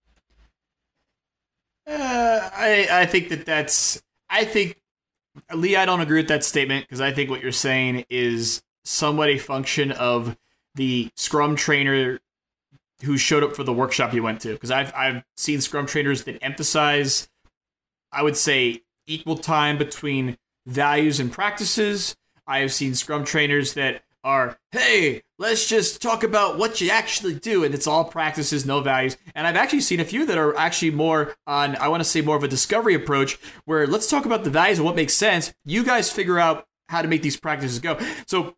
Uh, I I think that that's I think Lee. I don't agree with that statement because I think what you're saying is somewhat a function of the Scrum trainer who showed up for the workshop you went to. Because I've I've seen Scrum trainers that emphasize, I would say, equal time between values and practices. I have seen Scrum trainers that are, hey, let's just talk about what you actually do, and it's all practices, no values. And I've actually seen a few that are actually more on, I want to say, more of a discovery approach, where let's talk about the values and what makes sense. You guys figure out how to make these practices go. So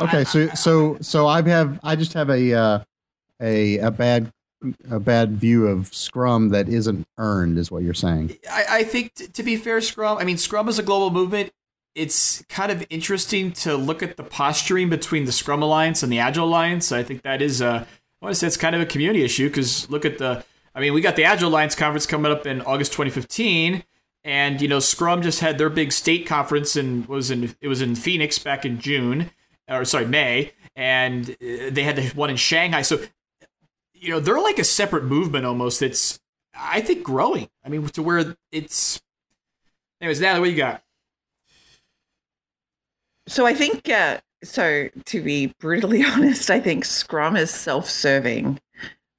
Okay, so so so I have I just have a uh, a a bad a bad view of Scrum that isn't earned, is what you're saying. I, I think t- to be fair, Scrum. I mean, Scrum is a global movement. It's kind of interesting to look at the posturing between the Scrum Alliance and the Agile Alliance. I think that is a I want to say it's kind of a community issue because look at the. I mean, we got the Agile Alliance conference coming up in August 2015, and you know, Scrum just had their big state conference and was in it was in Phoenix back in June or sorry, May, and uh, they had the one in Shanghai. So, you know, they're like a separate movement almost. It's, I think, growing. I mean, to where it's. Anyways, now what you got? So I think, uh, so to be brutally honest, I think Scrum is self-serving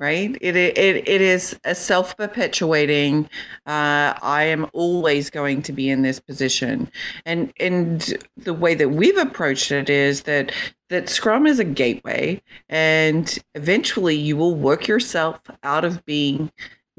right? It it it is a self perpetuating. Uh, I am always going to be in this position, and and the way that we've approached it is that that Scrum is a gateway, and eventually you will work yourself out of being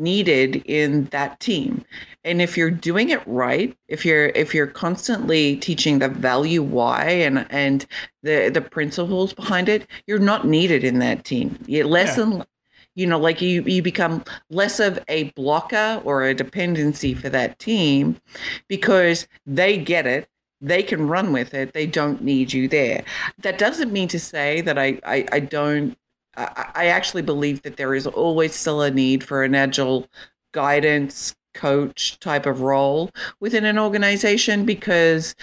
needed in that team. And if you're doing it right if you're if you're constantly teaching the value why and and the the principles behind it you're not needed in that team. You less yeah. and you know like you you become less of a blocker or a dependency for that team because they get it they can run with it they don't need you there. That doesn't mean to say that i i, I don't I, I actually believe that there is always still a need for an agile guidance coach type of role within an organization because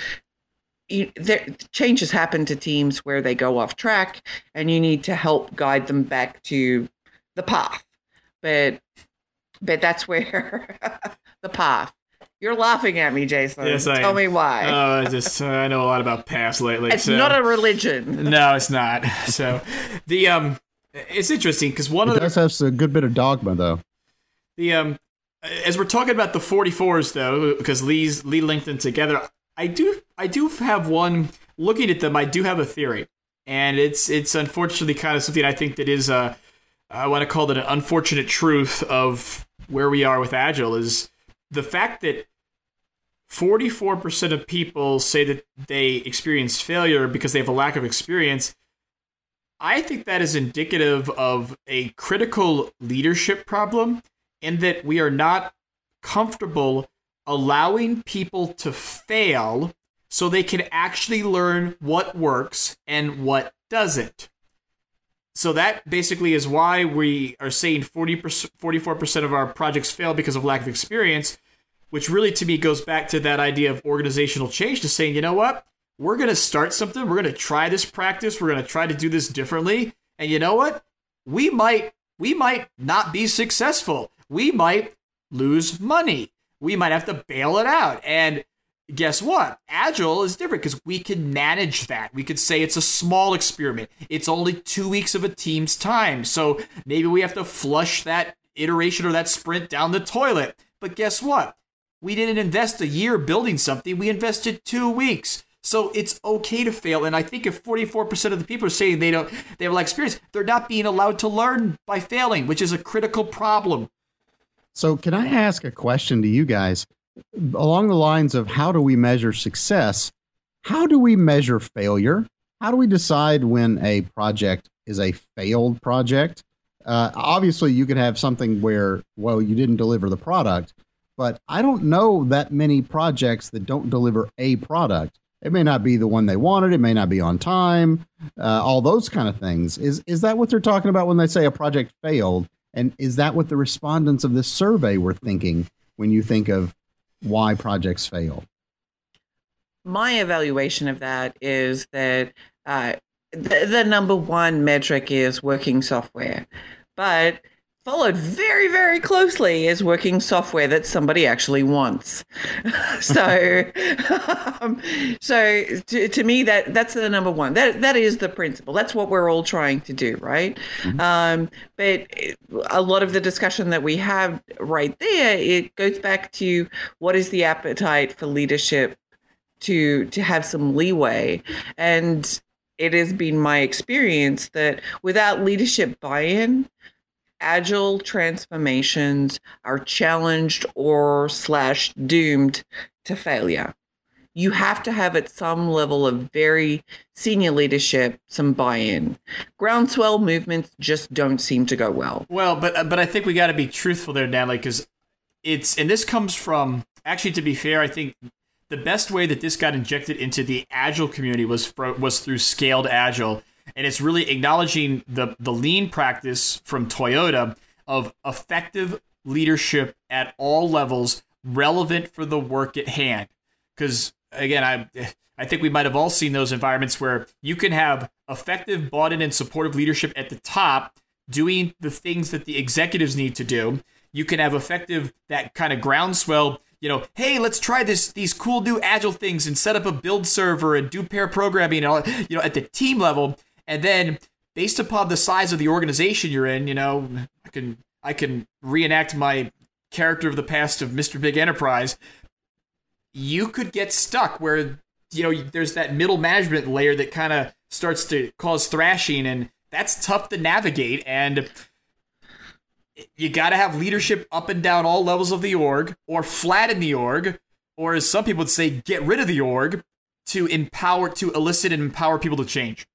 you, there, changes happen to teams where they go off track and you need to help guide them back to the path. But but that's where the path. You're laughing at me, Jason. Yes, I Tell am. me why. Oh, I just uh, I know a lot about paths lately. It's so. not a religion. No, it's not. So the um, it's interesting because one it of the does have a good bit of dogma though. The um, as we're talking about the 44s though, because Lee's Lee linked them together. I do I do have one looking at them. I do have a theory, and it's it's unfortunately kind of something I think that is uh I want to call it an unfortunate truth of where we are with Agile is the fact that 44% of people say that they experience failure because they have a lack of experience. I think that is indicative of a critical leadership problem in that we are not comfortable allowing people to fail so they can actually learn what works and what doesn't. So that basically is why we are saying 40 44% of our projects fail because of lack of experience, which really to me goes back to that idea of organizational change to saying, you know what? We're going to start something. We're going to try this practice. We're going to try to do this differently. And you know what? We might we might not be successful. We might lose money. We might have to bail it out. And guess what? Agile is different because we can manage that. We could say it's a small experiment. It's only two weeks of a team's time. So maybe we have to flush that iteration or that sprint down the toilet. But guess what? We didn't invest a year building something, we invested two weeks. So it's okay to fail. And I think if 44% of the people are saying they don't they have a lot of experience, they're not being allowed to learn by failing, which is a critical problem. So can I ask a question to you guys? along the lines of how do we measure success? How do we measure failure? How do we decide when a project is a failed project? Uh, obviously, you could have something where, well, you didn't deliver the product, but I don't know that many projects that don't deliver a product. It may not be the one they wanted. It may not be on time. Uh, all those kind of things. Is is that what they're talking about when they say a project failed? And is that what the respondents of this survey were thinking when you think of why projects fail? My evaluation of that is that uh, the, the number one metric is working software, but followed very, very closely is working software that somebody actually wants. so, um, so to, to me, that that's the number one. That that is the principle. That's what we're all trying to do, right? Mm-hmm. Um, but a lot of the discussion that we have right there, it goes back to what is the appetite for leadership to to have some leeway and it has been my experience that without leadership buy-in agile transformations are challenged or slash doomed to failure. You have to have at some level of very senior leadership some buy-in. Groundswell movements just don't seem to go well. Well but uh, but i think we got to be truthful there natalie because it's and this comes from actually to be fair i think the best way that this got injected into the agile community was was through scaled agile and it's really acknowledging the the lean practice from Toyota of effective leadership at all levels relevant for the work at hand because again I I think we might have all seen those environments where you can have effective bought in and supportive leadership at the top doing the things that the executives need to do you can have effective that kind of groundswell you know, hey, let's try this these cool new agile things and set up a build server and do pair programming and all, you know, at the team level. And then based upon the size of the organization you're in, you know, I can I can reenact my character of the past of Mr. Big Enterprise. You could get stuck where you know there's that middle management layer that kind of starts to cause thrashing and that's tough to navigate and you got to have leadership up and down all levels of the org, or flatten the org, or as some people would say, get rid of the org to empower, to elicit and empower people to change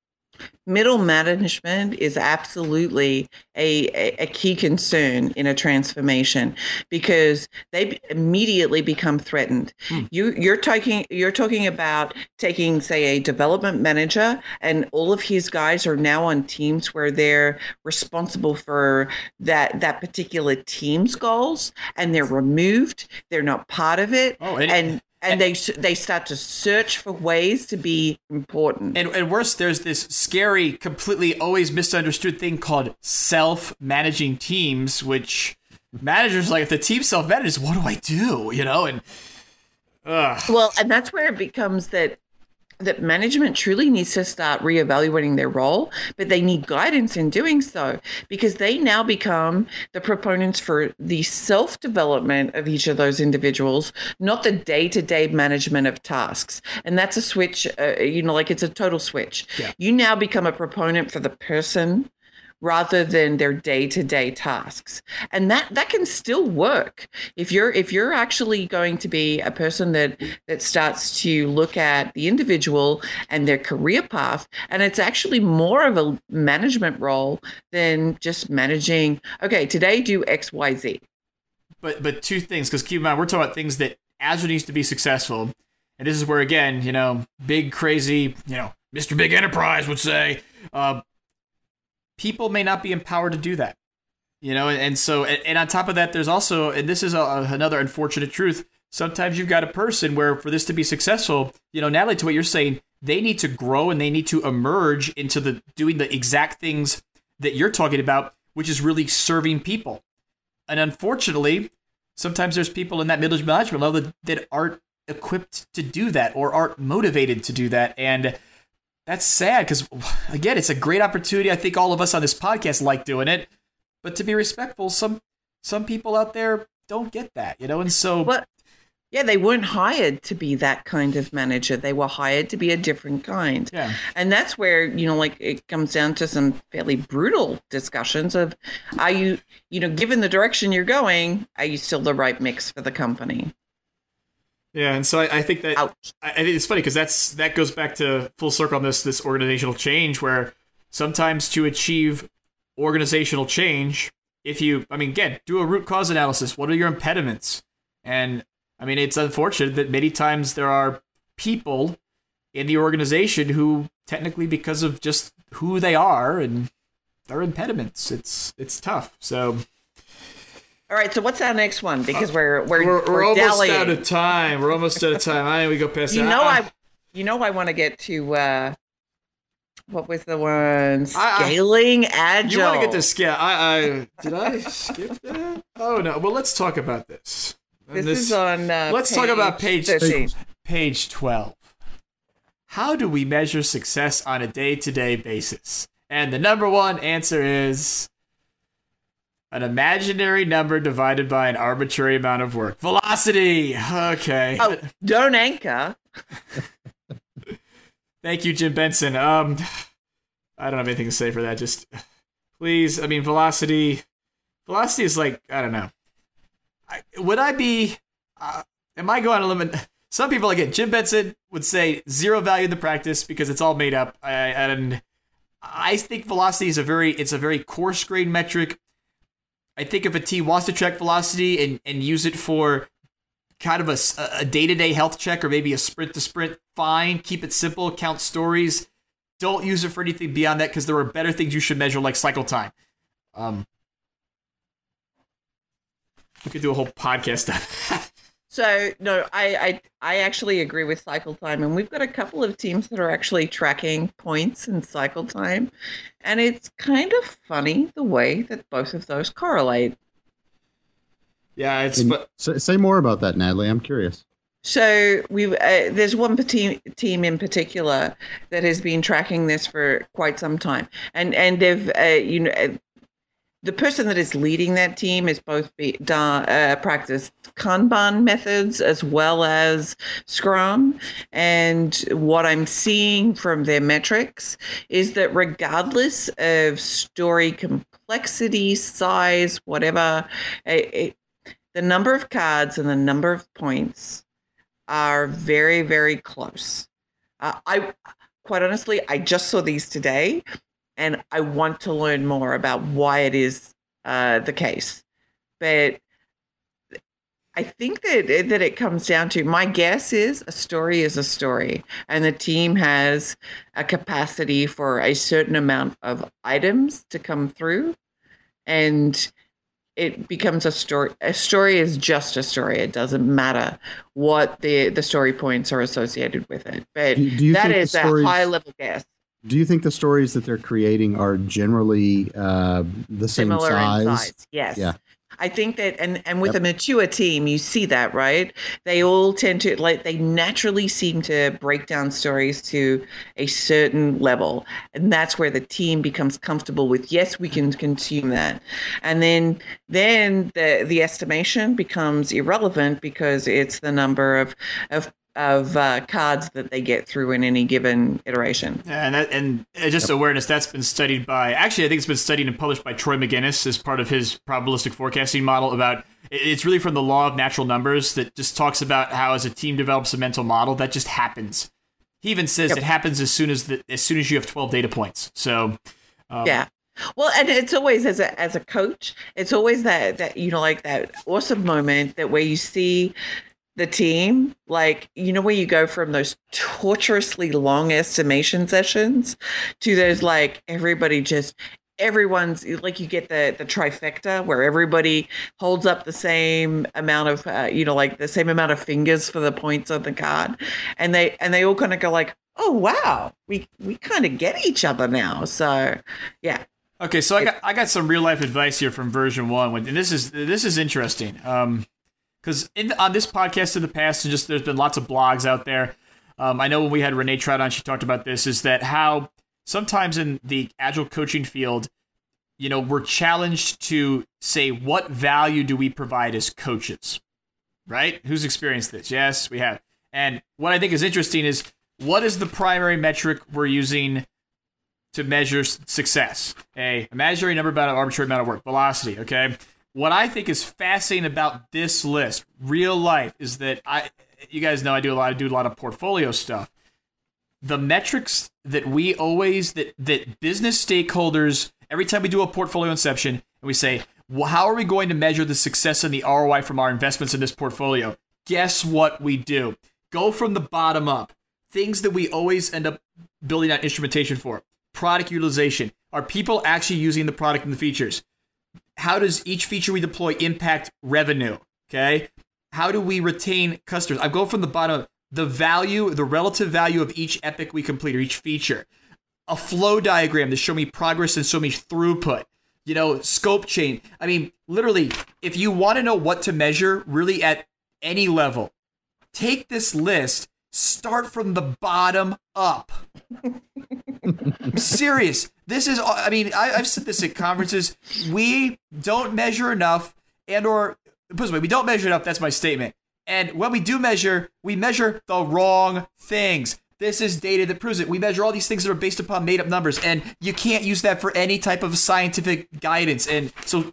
middle management is absolutely a, a, key concern in a transformation because they immediately become threatened. Hmm. You you're talking you're talking about taking say a development manager and all of his guys are now on teams where they're responsible for that that particular team's goals and they're removed. They're not part of it. Oh, and, and and they they start to search for ways to be important. And, and worse, there's this scary, completely always misunderstood thing called self-managing teams, which managers like if the team self-manages, what do I do? You know, and ugh. well, and that's where it becomes that that management truly needs to start reevaluating their role, but they need guidance in doing so because they now become the proponents for the self development of each of those individuals, not the day to day management of tasks. And that's a switch, uh, you know, like it's a total switch. Yeah. You now become a proponent for the person rather than their day-to-day tasks. And that that can still work. If you're if you're actually going to be a person that that starts to look at the individual and their career path and it's actually more of a management role than just managing okay today do xyz but but two things because keep in mind we're talking about things that agile needs to be successful. And this is where again you know big crazy you know mr big enterprise would say uh, people may not be empowered to do that. You know, and, so, and, and, on top of that, there's also, and this is a, another unfortunate truth. Sometimes you've got a person where, for this to be successful, you know, Natalie, to what you're saying, they need to grow and they need to emerge into the doing the exact things that you're talking about, which is really serving people. And unfortunately, sometimes there's people in that middle management level that, that aren't equipped to do that or aren't motivated to do that. And that's sad because again, it's a great opportunity. I think all of us on this podcast like doing it, but to be respectful, some some people out there don't get that, you know, and so. What? Yeah, they weren't hired to be that kind of manager. They were hired to be a different kind. Yeah. And that's where, you know, like it comes down to some fairly brutal discussions of are you, you know, given the direction you're going, are you still the right mix for the company? Yeah, and so I, I think that. I, I think it's funny because that's that goes back to full circle on this this organizational change where sometimes to achieve organizational change if you i mean again do a root cause analysis. What are your impediments? And i mean it's unfortunate that many times there are people in the organization who technically because of just who they are and their impediments it's it's tough. So All right, so what's our next one? Because we're we're we're, we're almost dallying. out of time we're almost out of time i we go past You that. know I- I, you know I want to get to uh, what was the one? I- I- Scaling agile. You want to get to scale? I, I did I skip that? Oh no. Well, let's talk about this. And This, is on. Uh, let's talk about page 13. page twelve. How do we measure success on a day-to-day basis? And the number one answer is an imaginary number divided by an arbitrary amount of work. Velocity. Okay. Oh, don't anchor. Thank you, Jim Benson. Um, I don't have anything to say for that. Just please, I mean, velocity. Velocity is like I don't know. I, would I be? Uh, am I going to limit? Some people again, Jim Benson would say zero value in the practice because it's all made up. I, and I think velocity is a very it's a very coarse grained metric. I think if a team wants to check velocity and, and use it for kind of a, a day-to-day health check or maybe a sprint to sprint fine. Keep it simple. Count stories. Don't use it for anything beyond that because there are better things you should measure like cycle time. Um we could do a whole podcast on So no, I, I I actually agree with cycle time, and we've got a couple of teams that are actually tracking points and cycle time, and it's kind of funny the way that both of those correlate. yeah it's but say, say more about that, Natalie. I'm curious. So we uh, there's one team team in particular that has been tracking this for quite some time, and and they've uh, you know uh, the person that is leading that team is both be, uh, practiced Kanban methods as well as Scrum, and what I'm seeing from their metrics is that regardless of story complexity, size, whatever, it, it, the number of cards and the number of points are very very close. Uh, i quite honestly i just saw these today and i want to learn more about why it is uh, the case but i think that that it comes down to my guess is a story is a story and the team has a capacity for a certain amount of items to come through and it becomes a story. A story is just a story. It doesn't matter what the the story points are associated with it. But Do- do that is a high level guess. Do you think the stories that they're creating are generally uh, the same Similar size? in size. Yes. Yeah. I think that and and with Yep. a mature team you see that, right? They all tend to like they naturally seem to break down stories to a certain level. And that's where the team becomes comfortable with yes, we can consume that. And then then the the estimation becomes irrelevant because it's the number of of of uh, cards that they get through in any given iteration. and that and uh, just awareness that's been studied by actually i think it's been studied and published by troy magennis as part of his probabilistic forecasting model about it's really from the law of natural numbers that just talks about how as a team develops a mental model that just happens he even says Yep. it happens as soon as the as soon as you have 12 data points so um, yeah well and it's always as a as a coach it's always that that you know like that awesome moment that where you see the team like you know where you go from those torturously long estimation sessions to those like everybody just everyone's like you get the the trifecta where everybody holds up the same amount of uh, you know like the same amount of fingers for the points on the card. And they and they all kind of go like oh wow we we kind of get each other now. So yeah. Okay, so I got I got some real life advice here from VersionOne, and this is this is interesting. Um, because on this podcast in the past, and just there's been lots of blogs out there. Um, I know when we had Renee Troughton on, she talked about this. Is that how sometimes in the agile coaching field, you know, we're challenged to say what value do we provide as coaches, right? Who's experienced this? Yes, we have. And what I think is interesting is what is the primary metric we're using to measure success. A imaginary number about an arbitrary amount of work, velocity. Okay. What I think is fascinating about this list, real life, is that I, you guys know, I do a lot, I do a lot of portfolio stuff. The metrics that we always that that business stakeholders Every time we do a portfolio inception and we say, well, how are we going to measure the success and the ROI from our investments in this portfolio? Guess what we do? Go from the bottom up. Things that we always end up building out instrumentation for. Product utilization. Are people actually using the product and the features? How does each feature we deploy impact revenue? Okay. How do we retain customers? I go from the bottom. The value, the relative value of each epic we complete or each feature. A flow diagram to show me progress and show me throughput you know, scope chain. I mean, literally, if you want to know what to measure really at any level, take this list, start from the bottom up. I'm serious. This is, I mean, I, have said this at conferences. We don't measure enough, and or, put way, we don't measure enough. That's my statement. And when we do measure, we measure the wrong things. This is data that proves it. We measure all these things that are based upon made up numbers, and you can't use that for any type of scientific guidance. And so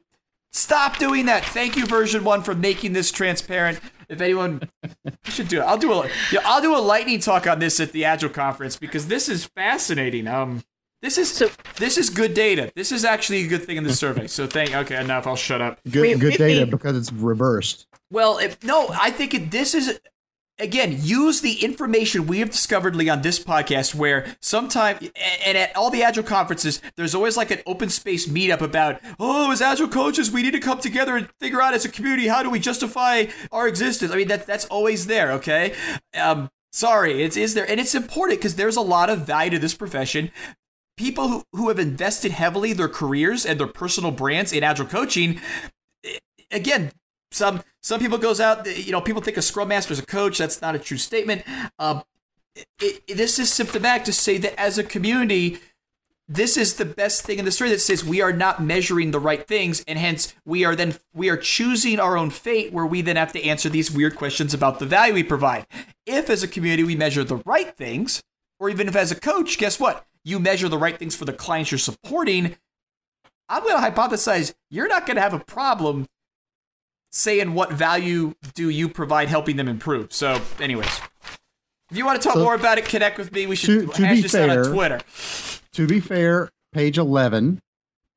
stop doing that. Thank you, VersionOne, for making this transparent. If anyone should do it, I'll do a yeah, I'll do a lightning talk on this at the Agile conference because this is fascinating. Um, this is so, this is good data. This is actually a good thing in the survey. So thank. Okay, enough. I'll shut up. Good, good data because it's reversed. Well, if no, I think it, this is again, use the information we have discovered, Lee, on this podcast, where sometimes, and at all the Agile conferences, there's always like an open space meetup about, oh, as Agile coaches, we need to come together and figure out as a community, how do we justify our existence? I mean, that, that's always there, okay? Um, sorry, it is is there. And it's important because there's a lot of value to this profession. People who, who have invested heavily their careers and their personal brands in Agile coaching, again, some some people goes out. You know, people think a scrum master is a coach. That's not a true statement. Uh, it, it, this is symptomatic to say that as a community, this is the best thing in the story that says we are not measuring the right things, and hence we are then we are choosing our own fate, where we then have to answer these weird questions about the value we provide. If as a community we measure the right things, or even if as a coach, guess what? You measure the right things for the clients you're supporting. I'm going to hypothesize you're not going to have a problem saying what value do you provide helping them improve. So, anyways, if you want to talk so, more about it, connect with me. We should to, to hash this fair, out on Twitter. To be fair, page 11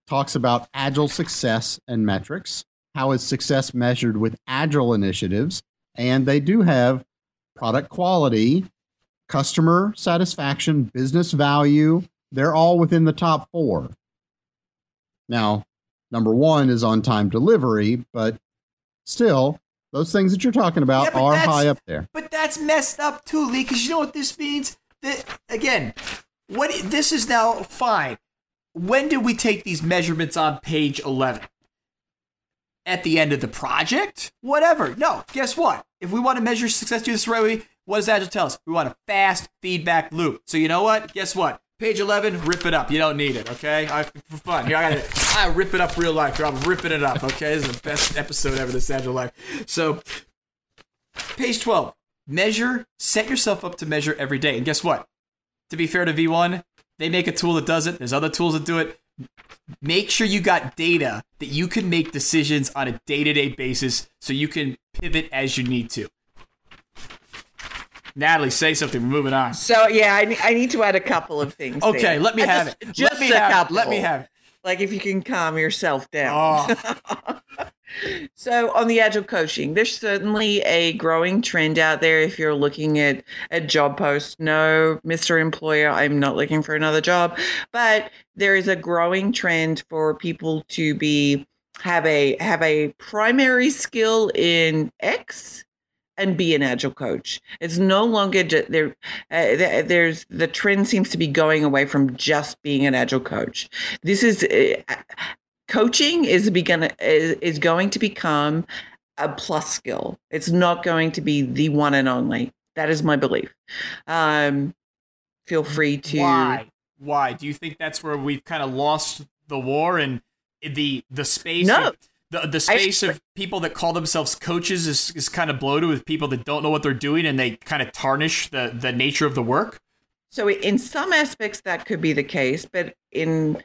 talks about agile success and metrics. How is success measured with agile initiatives? And they do have product quality, customer satisfaction, business value. They're all within the top four. Now, number one is on time delivery, but still, those things that you're talking about yeah, are high up there. But that's messed up too, Lee, because you know what this means? That again, what this is now fine. When did we take these measurements on page 11? At the end of the project? Whatever. No, guess what? If we want to measure success, do this right way, what does Agile tell us? We want a fast feedback loop. So you know what? Guess what? Page 11, rip it up. You don't need it, okay? For fun. Here, I got it. I rip it up real life. Here, I'm ripping it up, okay? This is the best episode ever, this Agile Life. So, page 12, measure, set yourself up to measure every day. And guess what? To be fair to V1, they make a tool that does it. There's other tools that do it. Make sure you got data that you can make decisions on a day to day basis so you can pivot as you need to. Natalie, say something. We're moving on. So yeah, I, I need to add a couple of things. Okay, there. let me have just, it. Just let me a have couple. It. Let me have it. Like if you can calm yourself down. Oh. so on the agile coaching, there's certainly a growing trend out there. If you're looking at a job post, no, Mr. Employer, I'm not looking for another job, but there is a growing trend for people to be have a have a primary skill in X and be an agile coach. It's no longer there. Uh, there's the trend seems to be going away from just being an agile coach. This is uh, coaching is begun is, is going to become a plus skill. It's not going to be the one and only. That is my belief. Um, feel free to. Why? Why do you think that's where we've kind of lost the war and the the space? No. Of- the the space I, of people that call themselves coaches is, is kind of bloated with people that don't know what they're doing and they kind of tarnish the the nature of the work. So in some aspects that could be the case, but in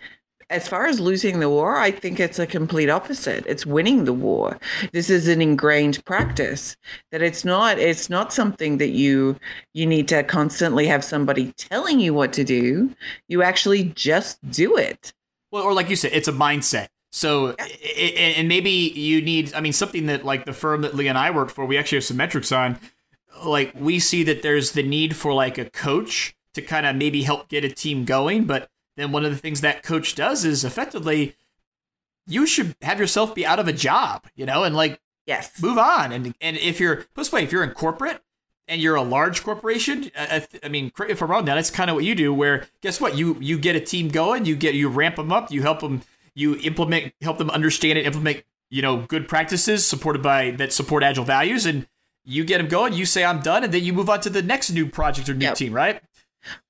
as far as losing the war, I think it's a complete opposite. It's winning the war. This is an ingrained practice that it's not it's not something that you you need to constantly have somebody telling you what to do. You actually just do it. Well, or like you said, it's a mindset. So, and maybe you need, I mean, something that like the firm that Lee and I work for, we actually have some metrics on. Like, we see that there's the need for like a coach to kind of maybe help get a team going. But then one of the things that coach does is effectively, you should have yourself be out of a job, you know, and like Yes. move on. And and if you're, put this way, if you're in corporate and you're a large corporation, I, I th- I mean, if I'm wrong, now that's kind of what you do. Where guess what, you you get a team going, you get you ramp them up, you help them, you implement, help them understand and implement, you know, good practices supported by that support agile values, and you get them going. You say I'm done, and then you move on to the next new project or new Yep. team, right?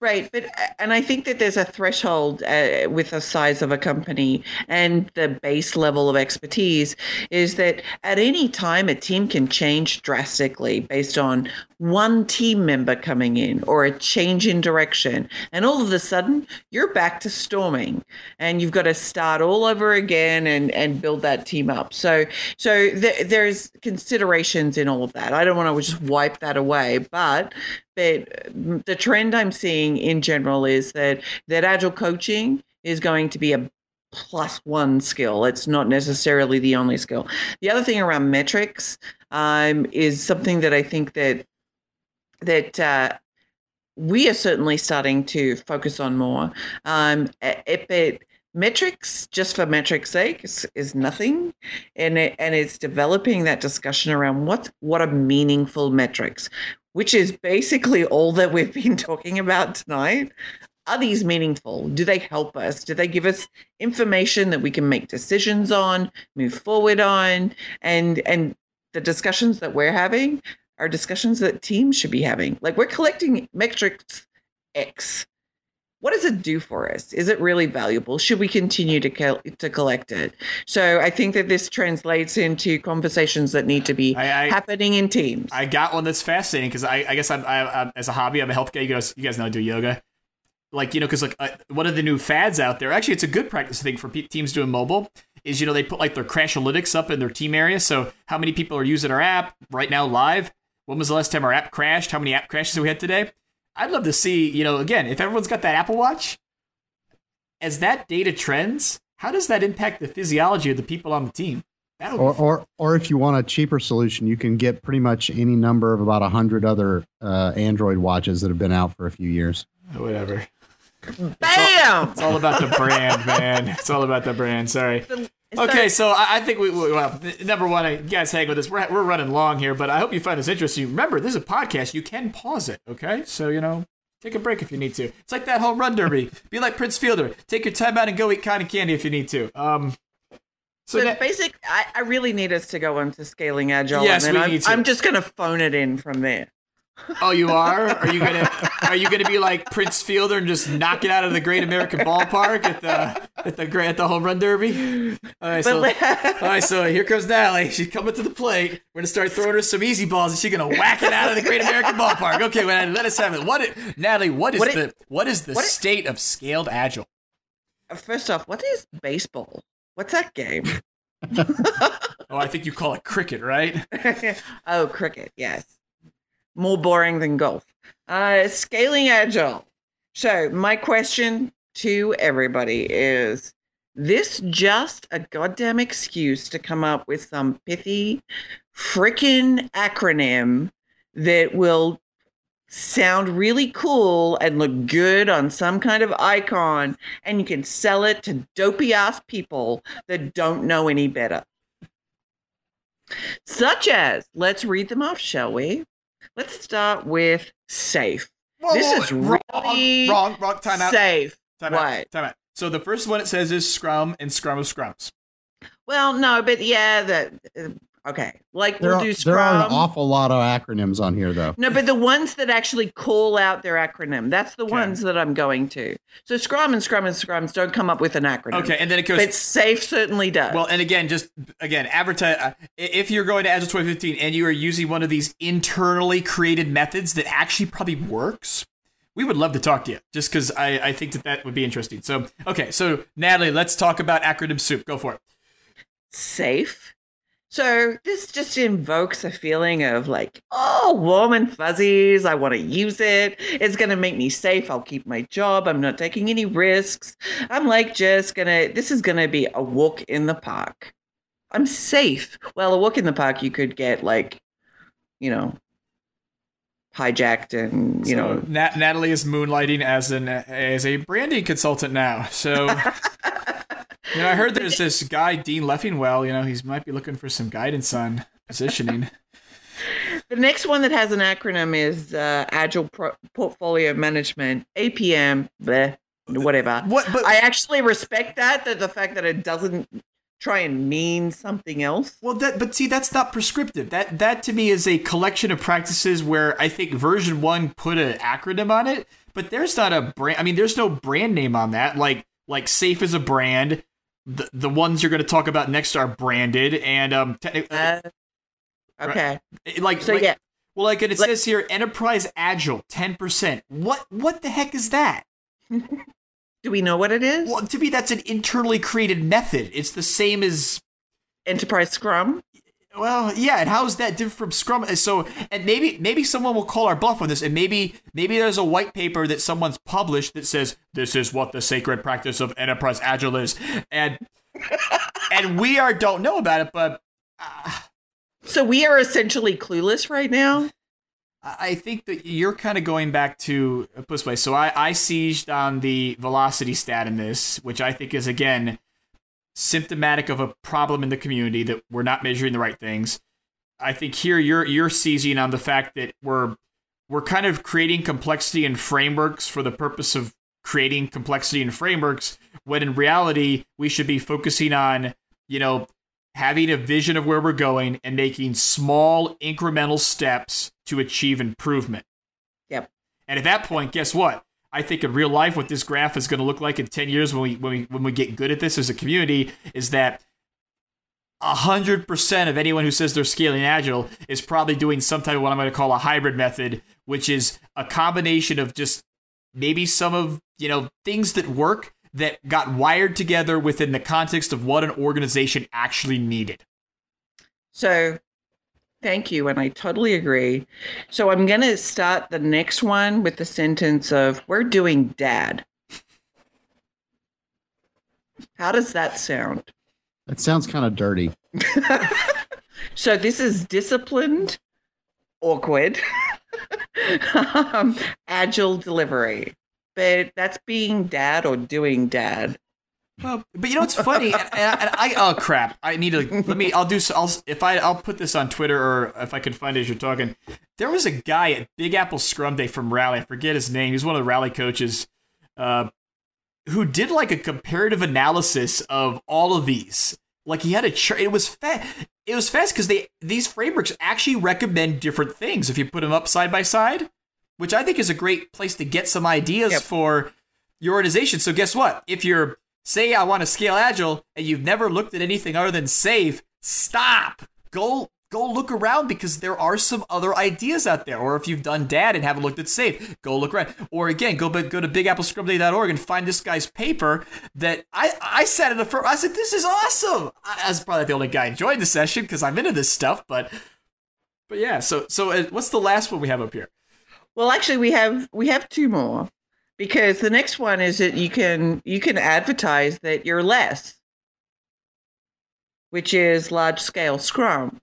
Right, but and I think that there's a threshold uh, with the size of a company and the base level of expertise is that at any time a team can change drastically based on one team member coming in or a change in direction, and all of a sudden you're back to storming, and you've got to start all over again and and build that team up. So so th- there's considerations in all of that. I don't want to just wipe that away, but uh, the trend I'm seeing in general is that that agile coaching is going to be a plus one skill. It's not necessarily the only skill. The other thing around metrics um, is something that I think that that uh, we are certainly starting to focus on more. Um, it, metrics just for metrics' sake is, is nothing, and it, and it's developing that discussion around what what are meaningful metrics which is basically all that we've been talking about tonight. Are these meaningful? Do they help us? Do they give us information that we can make decisions on, move forward on? And and the discussions that we're having are discussions that teams should be having. Like we're collecting metrics X. What does it do for us? Is it really valuable? Should we continue to co- to collect it? So I think that this translates into conversations that need to be I- I- happening in teams. I got one that's fascinating because I, I guess I'm, I, I'm as a hobby, I'm a health guy. You guys, you guys know I do yoga. Like you know, because like uh, one of the new fads out there, actually, it's a good practice thing for pe- teams doing mobile. Is you know they put like their Crashlytics up in their team area. So how many people are using our app right now live? When was the last time our app crashed? How many app crashes have we had today? I'd love to see you know again if everyone's got that Apple Watch. As that data trends, how does that impact the physiology of the people on the team? That would Or, or, or if you want a cheaper solution, you can get pretty much any number of about a hundred other uh, Android watches that have been out for a few years. whatever. Bam! It's all about the brand, man. It's all about the brand. Sorry. It's Okay, so I, think we, we well, number one, I- you guys hang with us. We're, we're running long here, but I hope you find this interesting. Remember, this is a podcast. You can pause it, okay? So you know, take a break if you need to. It's like that home run derby. Be like Prince Fielder. Take your time out and go eat cotton candy if you need to. Um. So So that- basic, I, I really need us to go into to scaling agile. Yes, and then we I'm, need to. I'm just going to phone it in from there. Oh, you are? Are you gonna Are you gonna be like Prince Fielder and just knock it out of the Great American Ballpark at the at the great at the home run derby? All right, so. All right, so here comes Natalie. She's coming to the plate. We're gonna start throwing her some easy balls, and she's gonna whack it out of the Great American Ballpark. Okay, well, let us have it. What, Natalie? What is What the it- what is the what it- state of scaled agile? first off, what is baseball? What's that game? Oh, I think you call it cricket, right? oh, cricket. Yes, more boring than golf. Uh, scaling agile. So my question to everybody is: This just a goddamn excuse to come up with some pithy, frickin' acronym that will sound really cool and look good on some kind of icon, and you can sell it to dopey ass people that don't know any better. Such as, let's read them off, shall we? Let's start with SAFe. Whoa, This whoa, is wrong, really wrong, wrong. Time out. SAFe. Time what? out. Time out. So the first one it says is Scrum and Scrum of Scrums. Well, no, but yeah, uh, okay. Like There we'll are, do there are an awful lot of acronyms on here, though. No, but the ones that actually call out their acronym, that's the Okay. ones that I'm going to. So Scrum and Scrum and Scrums don't come up with an acronym. Okay, and then it goes. But SAFe certainly does. Well, and again, just again, advertise. Uh, if you're going to Agile 2015 and you are using one of these internally created methods that actually probably works, we would love to talk to you. Just because I, I think that that would be interesting. So, okay, so Natalie, let's talk about acronym soup. Go for it. SAFe So this just invokes a feeling of like, oh, warm and fuzzies. I want to use it. It's going to make me safe. I'll keep my job. I'm not taking any risks. I'm like just going to, this is going to be a walk in the park. I'm safe. Well, a walk in the park, you could get like, you know, hijacked and, you So know, Nat- Natalie is moonlighting as an as a branding consultant now. So you know, I heard there's this guy Dean Leffingwell. You know, he might be looking for some guidance on positioning. The next one that has an acronym is uh, Agile Pro- Portfolio Management, APM, bleh, whatever. What? But I actually respect that, that the fact that it doesn't try and mean something else. Well, that but see, that's not prescriptive. That that to me is a collection of practices where I think VersionOne put an acronym on it, but there's not a brand. I mean, there's no brand name on that. Like like SAFe is a brand. The the ones you're going to talk about next are branded, and um, te- Uh, okay. like So, like- yeah. Well, like it Like- says here, enterprise agile, ten percent. What what the heck is that? Do we know what it is? Well, to me, that's an internally created method. It's the same as Enterprise Scrum? Well, yeah, and how is that different from Scrum? So, and maybe maybe someone will call our bluff on this, and maybe maybe there's a white paper that someone's published that says this is what the sacred practice of enterprise agile is, and and we are don't know about it, but uh, So we are essentially clueless right now? I think that you're kind of going back to put this way. So I I sieged on the velocity stat in this, which I think is again symptomatic of a problem in the community that we're not measuring the right things. I think here you're you're seizing on the fact that we're we're kind of creating complexity and frameworks for the purpose of creating complexity and frameworks when in reality we should be focusing on, you know, having a vision of where we're going and making small incremental steps to achieve improvement. Yep. And at that point, guess what? I think in real life, what this graph is going to look like in ten years when we when we when we get good at this as a community is that hundred percent of anyone who says they're scaling agile is probably doing some type of what I'm going to call a hybrid method, which is a combination of just maybe some of you know things that work that got wired together within the context of what an organization actually needed. So thank you. And I totally agree. So I'm going to start the next one with the sentence of, We're doing dad. How does that sound? That sounds kind of dirty. So this is disciplined, awkward, um, agile delivery. But that's being dad or doing dad. Well, but you know what's funny? and, and, and I oh crap! I need to let me. I'll do. I'll if I I'll put this on Twitter or if I can find it as you're talking. There was a guy at Big Apple Scrum Day from Rally. I forget his name. He's one of the Rally coaches, uh, who did like a comparative analysis of all of these. Like he had a chart. It was fast. It was fast because they these frameworks actually recommend different things if you put them up side by side, which I think is a great place to get some ideas Yep. for your organization. So guess what? If you're say I want to scale agile and you've never looked at anything other than SAFe, stop. Go go look around because there are some other ideas out there. Or if you've done dad and haven't looked at SAFe, go look around. Or again, go go to bigappleScrumDay.org and find this guy's paper that I I sat in the front. I said, "This is awesome." I, I was probably the only guy enjoying the session because I'm into this stuff, but but yeah. So so uh, what's the last one we have up here? Well, actually, we have we have two more because the next one is that you can you can advertise that you're less, which is large scale Scrum,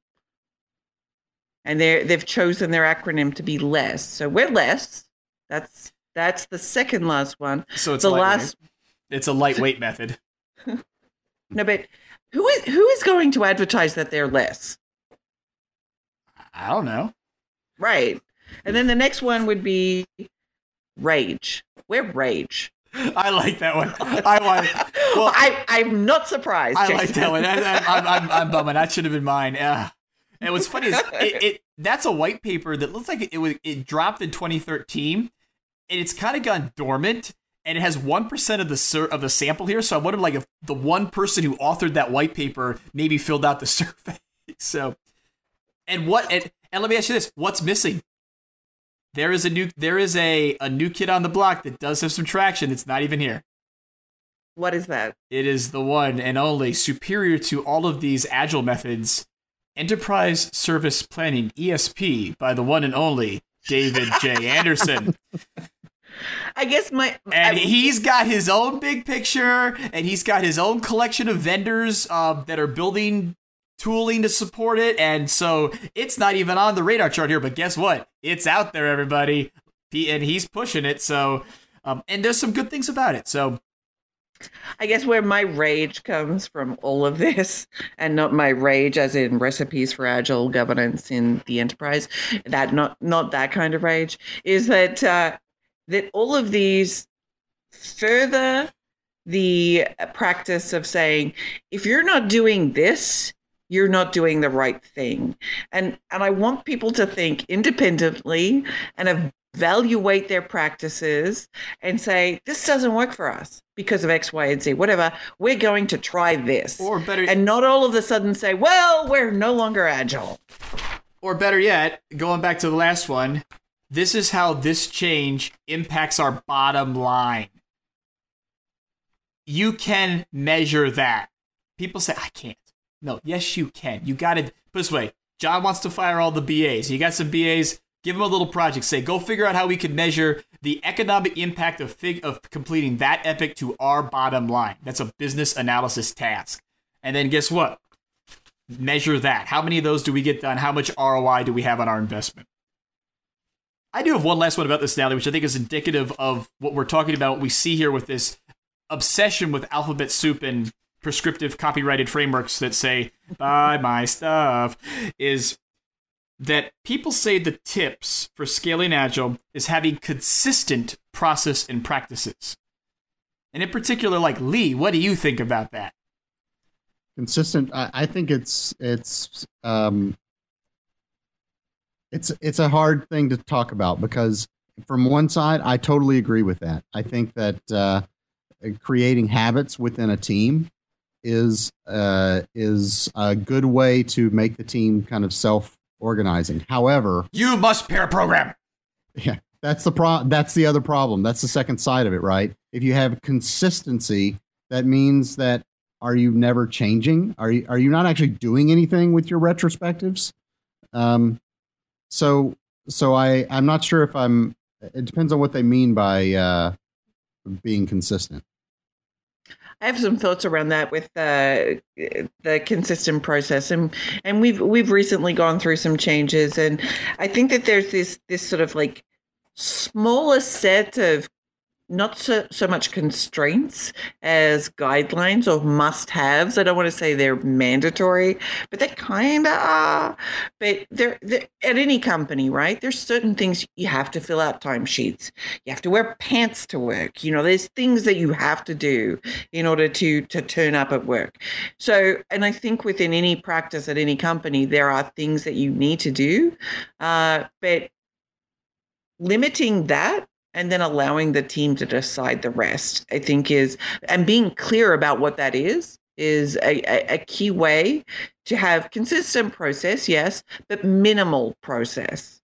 and they they've chosen their acronym to be less. So we're less. That's that's the second last one. So it's the last It's a lightweight method. no, but who is who is going to advertise that they're less? I don't know. Right, and then the next one would be rage. We're rage. I like that one. I want. Well, I, I'm not surprised. I like that one. I, I, I'm, I'm, I'm bumming. That should have been mine. Yeah. And what's funny is it, it that's a white paper that looks like it, it was it dropped in 2013, and it's kind of gone dormant. And it has one percent of the sur- of the sample here, so I wonder like if the one person who authored that white paper maybe filled out the survey. So, and what and, and let me ask you this: What's missing? There is a new there is a a new kid on the block that does have some traction. That's not even here. What is that? It is the one and only superior to all of these agile methods. Enterprise Service Planning ESP by the one and only David J. Anderson. I guess my And I- he's got his own big picture, and he's got his own collection of vendors uh, that are building tooling to support it. And so it's not even on the radar chart here, but guess what? It's out there, everybody. He, and he's pushing it. So, um, and there's some good things about it. So, I guess where my rage comes from all of this, and not my rage as in recipes for agile governance in the enterprise, that not not that kind of rage, is that uh, that all of these further the practice of saying if you're not doing this you're not doing the right thing and and i want people to think independently and evaluate their practices and say this doesn't work for us because of x y and z whatever we're going to try this or better, and not all of a sudden say well we're no longer agile or better yet, going back to the last one, this is how this change impacts our bottom line. You can measure that. People say, I can't. No, yes, you can. You got to put this way John wants to fire all the BAs. You got some BAs, give them a little project. Say, go figure out how we can measure the economic impact of, fig- of completing that epic to our bottom line. That's a business analysis task. And then guess what? Measure that. How many of those do we get done? How much ROI do we have on our investment? I do have one last one about this, Natalie, which I think is indicative of what we're talking about, what we see here with this obsession with alphabet soup and prescriptive copyrighted frameworks that say, buy my stuff, is that people say the tips for scaling agile is having consistent process and practices. And in particular, like Lee, what do you think about that? consistent I, think it's it's um it's it's a hard thing to talk about because from one side i totally agree with that i think that uh creating habits within a team is uh is a good way to make the team kind of self organizing however You must pair program. yeah that's the pro that's the other problem. That's the second side of it right? If you have consistency that means that are you never changing? Are you are you not actually doing anything with your retrospectives? Um so so i i'm not sure if i'm it depends on what they mean by uh being consistent I have some thoughts around that with the the consistent process, and and we've we've recently gone through some changes, and I think that there's this this sort of like smaller set of not so, so much constraints as guidelines or must haves. I don't want to say they're mandatory, but they kind of are. But they're, they're at any company, right? There's certain things you have to fill out timesheets. You have to wear pants to work. You know, there's things that you have to do in order to to turn up at work. So, and I think within any practice at any company, there are things that you need to do, uh, but limiting that and then allowing the team to decide the rest i think is and being clear about what that is is a, a, a key way to have consistent process yes but minimal process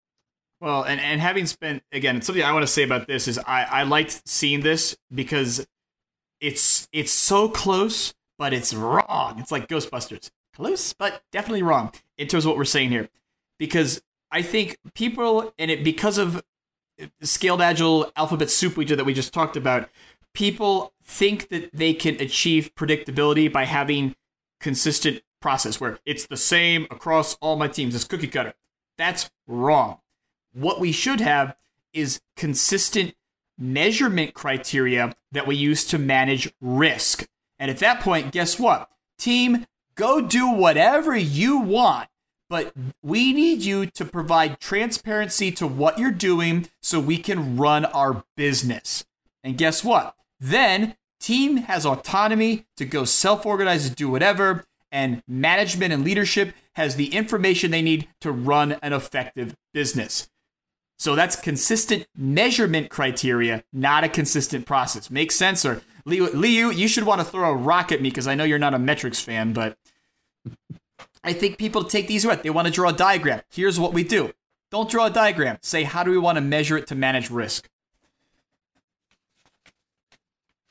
Well, and, and having spent again, something I want to say about this is I, I liked seeing this because it's it's so close, but it's wrong. It's like Ghostbusters. Close, but definitely wrong in terms of what we're saying here. Because I think people and it because of scaled agile alphabet soup we did that we just talked about, people think that they can achieve predictability by having consistent process where it's the same across all my teams. It's cookie cutter. That's wrong. What we should have is consistent measurement criteria that we use to manage risk. And at that point, guess what? Team, go do whatever you want, but we need you to provide transparency to what you're doing so we can run our business. And guess what? Then team has autonomy to go self-organize do whatever and management and leadership has the information they need to run an effective business. So that's consistent measurement criteria, not a consistent process. Makes sense? Or Liu, you, you should want to throw a rock at me because I know you're not a metrics fan, but I think people take these right. They want to draw a diagram. Here's what we do. Don't draw a diagram. Say, how do we want to measure it to manage risk?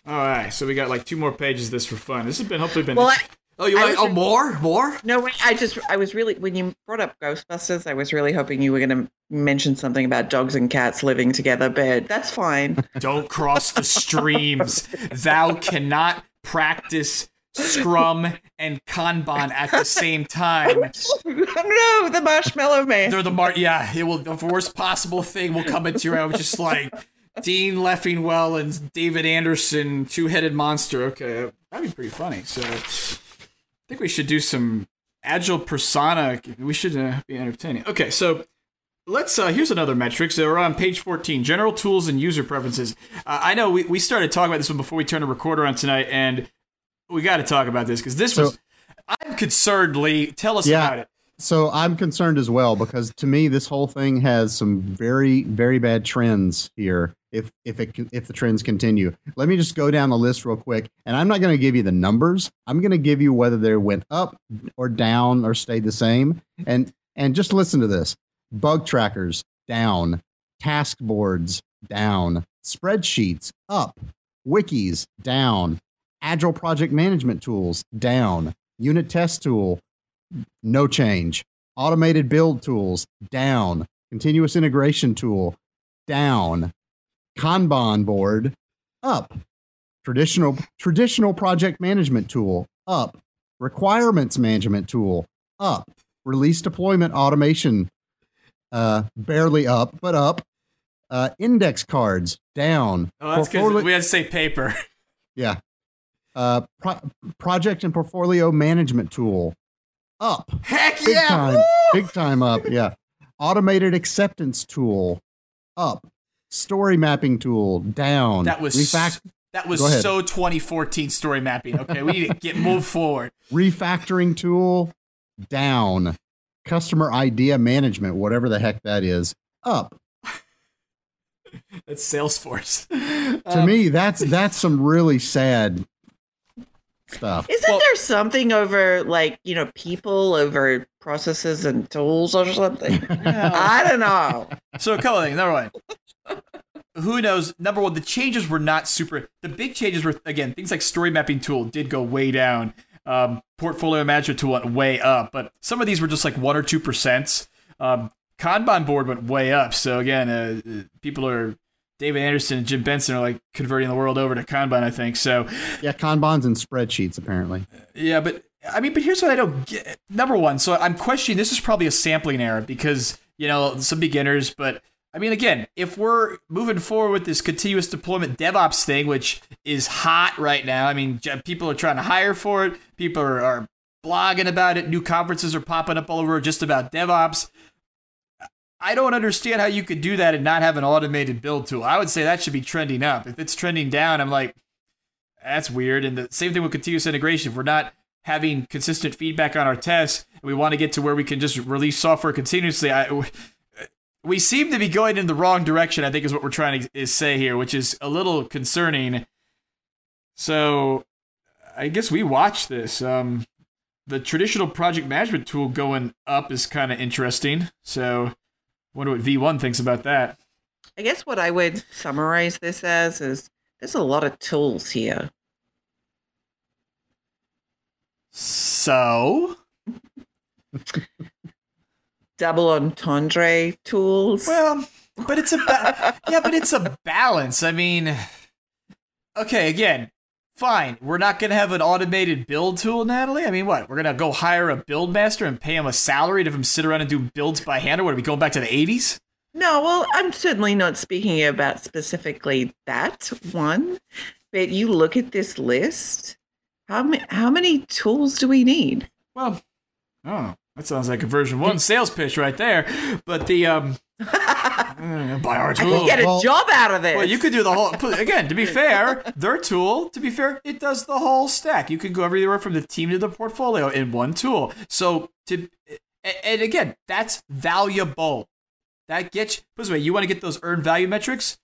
All right, so we got like two more pages of this for fun. This has been hopefully been. Well, I- Oh, you want oh re- more, more? No, wait, I just, I was really, when you brought up Ghostbusters, I was really hoping you were going to mention something about dogs and cats living together, but that's fine. Don't cross the streams. Thou cannot practice Scrum and Kanban at the same time. no, the Marshmallow Man. They're the mar. Yeah, it will. The worst possible thing will come into your head, is like Dean Leffingwell and David Anderson, two-headed monster. Okay, that'd be pretty funny. So, I think we should do some agile persona. We should uh, be entertaining. Okay, so let's. Uh, here's another metric. So we're on page 14, general tools and user preferences. Uh, I know we we started talking about this one before we turned the recorder on tonight, and we got to talk about this because this So- was. I'm concerned, Lee. Tell us Yeah. about it. So I'm concerned as well because to me this whole thing has some very very bad trends here. If if it if the trends continue, let me just go down the list real quick, and I'm not going to give you the numbers. I'm going to give you whether they went up or down or stayed the same. And and just listen to this: bug trackers down, task boards down, spreadsheets up, wikis down, agile project management tools down, unit test tool no change. Automated build tools down. Continuous integration tool down. Kanban board up. Traditional traditional project management tool up. Requirements management tool up. Release deployment automation uh barely up, but up. Uh index cards down. Oh, that's because we had to say paper. yeah. Uh, pro- project and portfolio management tool up. Heck Big yeah! time. woo! Big time up. Yeah. Automated acceptance tool up. Story mapping tool down. That was Refac- that was so 2014 story mapping. Okay, we need to get move forward. refactoring tool down. Customer idea management, whatever the heck that is, up. That's Salesforce. To Um, me, that's that's some really sad stuff. Isn't Well- there something over, like, you know, people over processes and tools or something? I don't know. So a couple of things. Number one, who knows? Number one, the changes were not super. The big changes were again things like story mapping tool did go way down. Um, portfolio management tool went way up, but some of these were just like one or two percent. Um, Kanban board went way up. So again, uh, uh, people are David Anderson and Jim Benson are like converting the world over to Kanban. I think so. Yeah, Kanbans and spreadsheets apparently. Yeah, but I mean, but here's what I don't get. Number one, so I'm questioning this is probably a sampling error because you know some beginners, but I mean, again, if we're moving forward with this continuous deployment DevOps thing, which is hot right now, I mean, people are trying to hire for it. People are, are blogging about it. New conferences are popping up all over just about DevOps. I don't understand how you could do that and not have an automated build tool. I would say that should be trending up. If it's trending down, I'm like, that's weird. And the same thing with continuous integration. If we're not having consistent feedback on our tests, and we want to get to where we can just release software continuously, I, we seem to be going in the wrong direction. I think is what we're trying to is say here, which is a little concerning. So, I guess we watch this. Um, the traditional project management tool going up is kind of interesting. So, wonder what V1 thinks about that. I guess what I would summarize this as is there's a lot of tools here. So, Double entendre tools. Well, but it's a ba- yeah, but it's a balance. I mean, okay, again, fine. We're not gonna have an automated build tool, Natalie. I mean, what? We're gonna go hire a build master and pay him a salary to have him sit around and do builds by hand, or what? Are we going back to the '80s? No, well, I'm certainly not speaking about specifically that one, but you look at this list. How many how many tools do we need? Well, oh, that sounds like a VersionOne sales pitch right there. But the um, uh, buy our I tool. can get a Well- job out of this. Well, you could do the whole. Again, to be fair, their tool, to be fair, it does the whole stack. You can go everywhere from the team to the portfolio in one tool. So to, and again, that's valuable. That gets. Put it this way, you want to get those earned value metrics.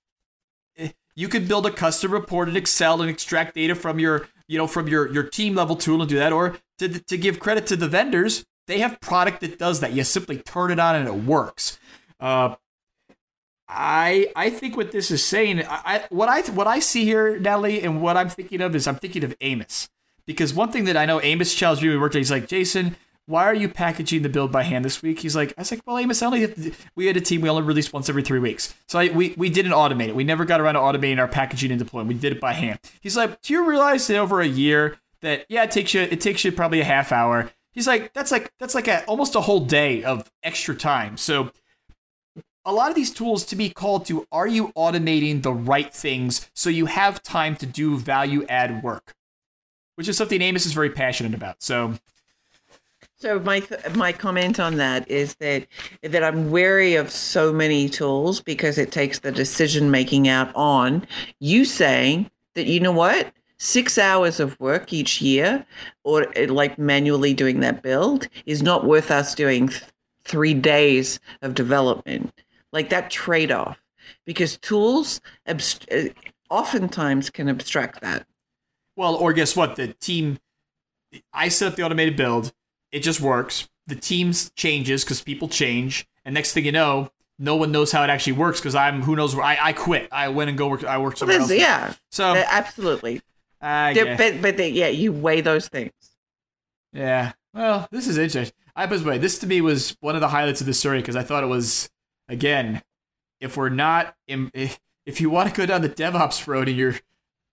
Eh, You could build a custom report in Excel and extract data from your, you know, from your your team level tool and do that. Or to to give credit to the vendors, they have product that does that. You simply turn it on and it works. Uh, I I think what this is saying, I, what I what I see here, Natalie, and what I'm thinking of is I'm thinking of Amos because one thing that I know Amos challenged me we worked. On, he's like, Jason, why are you packaging the build by hand this week? He's like, I was like, well, Amos, I only we had a team, we only released once every three weeks. So I, we, we didn't automate it. We never got around to automating our packaging and deploying. We did it by hand. He's like, do you realize that over a year that, yeah, it takes you, it takes you probably a half hour. He's like, that's like, that's like a, almost a whole day of extra time. So a lot of these tools to be called to, are you automating the right things so you have time to do value add work? Which is something Amos is very passionate about. So So my my comment on that is that that I'm wary of so many tools because it takes the decision making out on you saying that you know what six hours of work each year or like manually doing that build is not worth us doing th- three days of development like that trade off because tools abst- uh, oftentimes can abstract that. Well, or guess what? The team, I set up the automated build. It just works. The team changes because people change, and next thing you know, no one knows how it actually works because I'm who knows where I, I quit. I went and go work. I worked somewhere Well, else. yeah, So uh, absolutely. I guess- But but they, yeah, you weigh those things. yeah. Well, this is interesting. I by the way, this to me was one of the highlights of the story because I thought it was again, if we're not if, if you want to go down the DevOps road and you're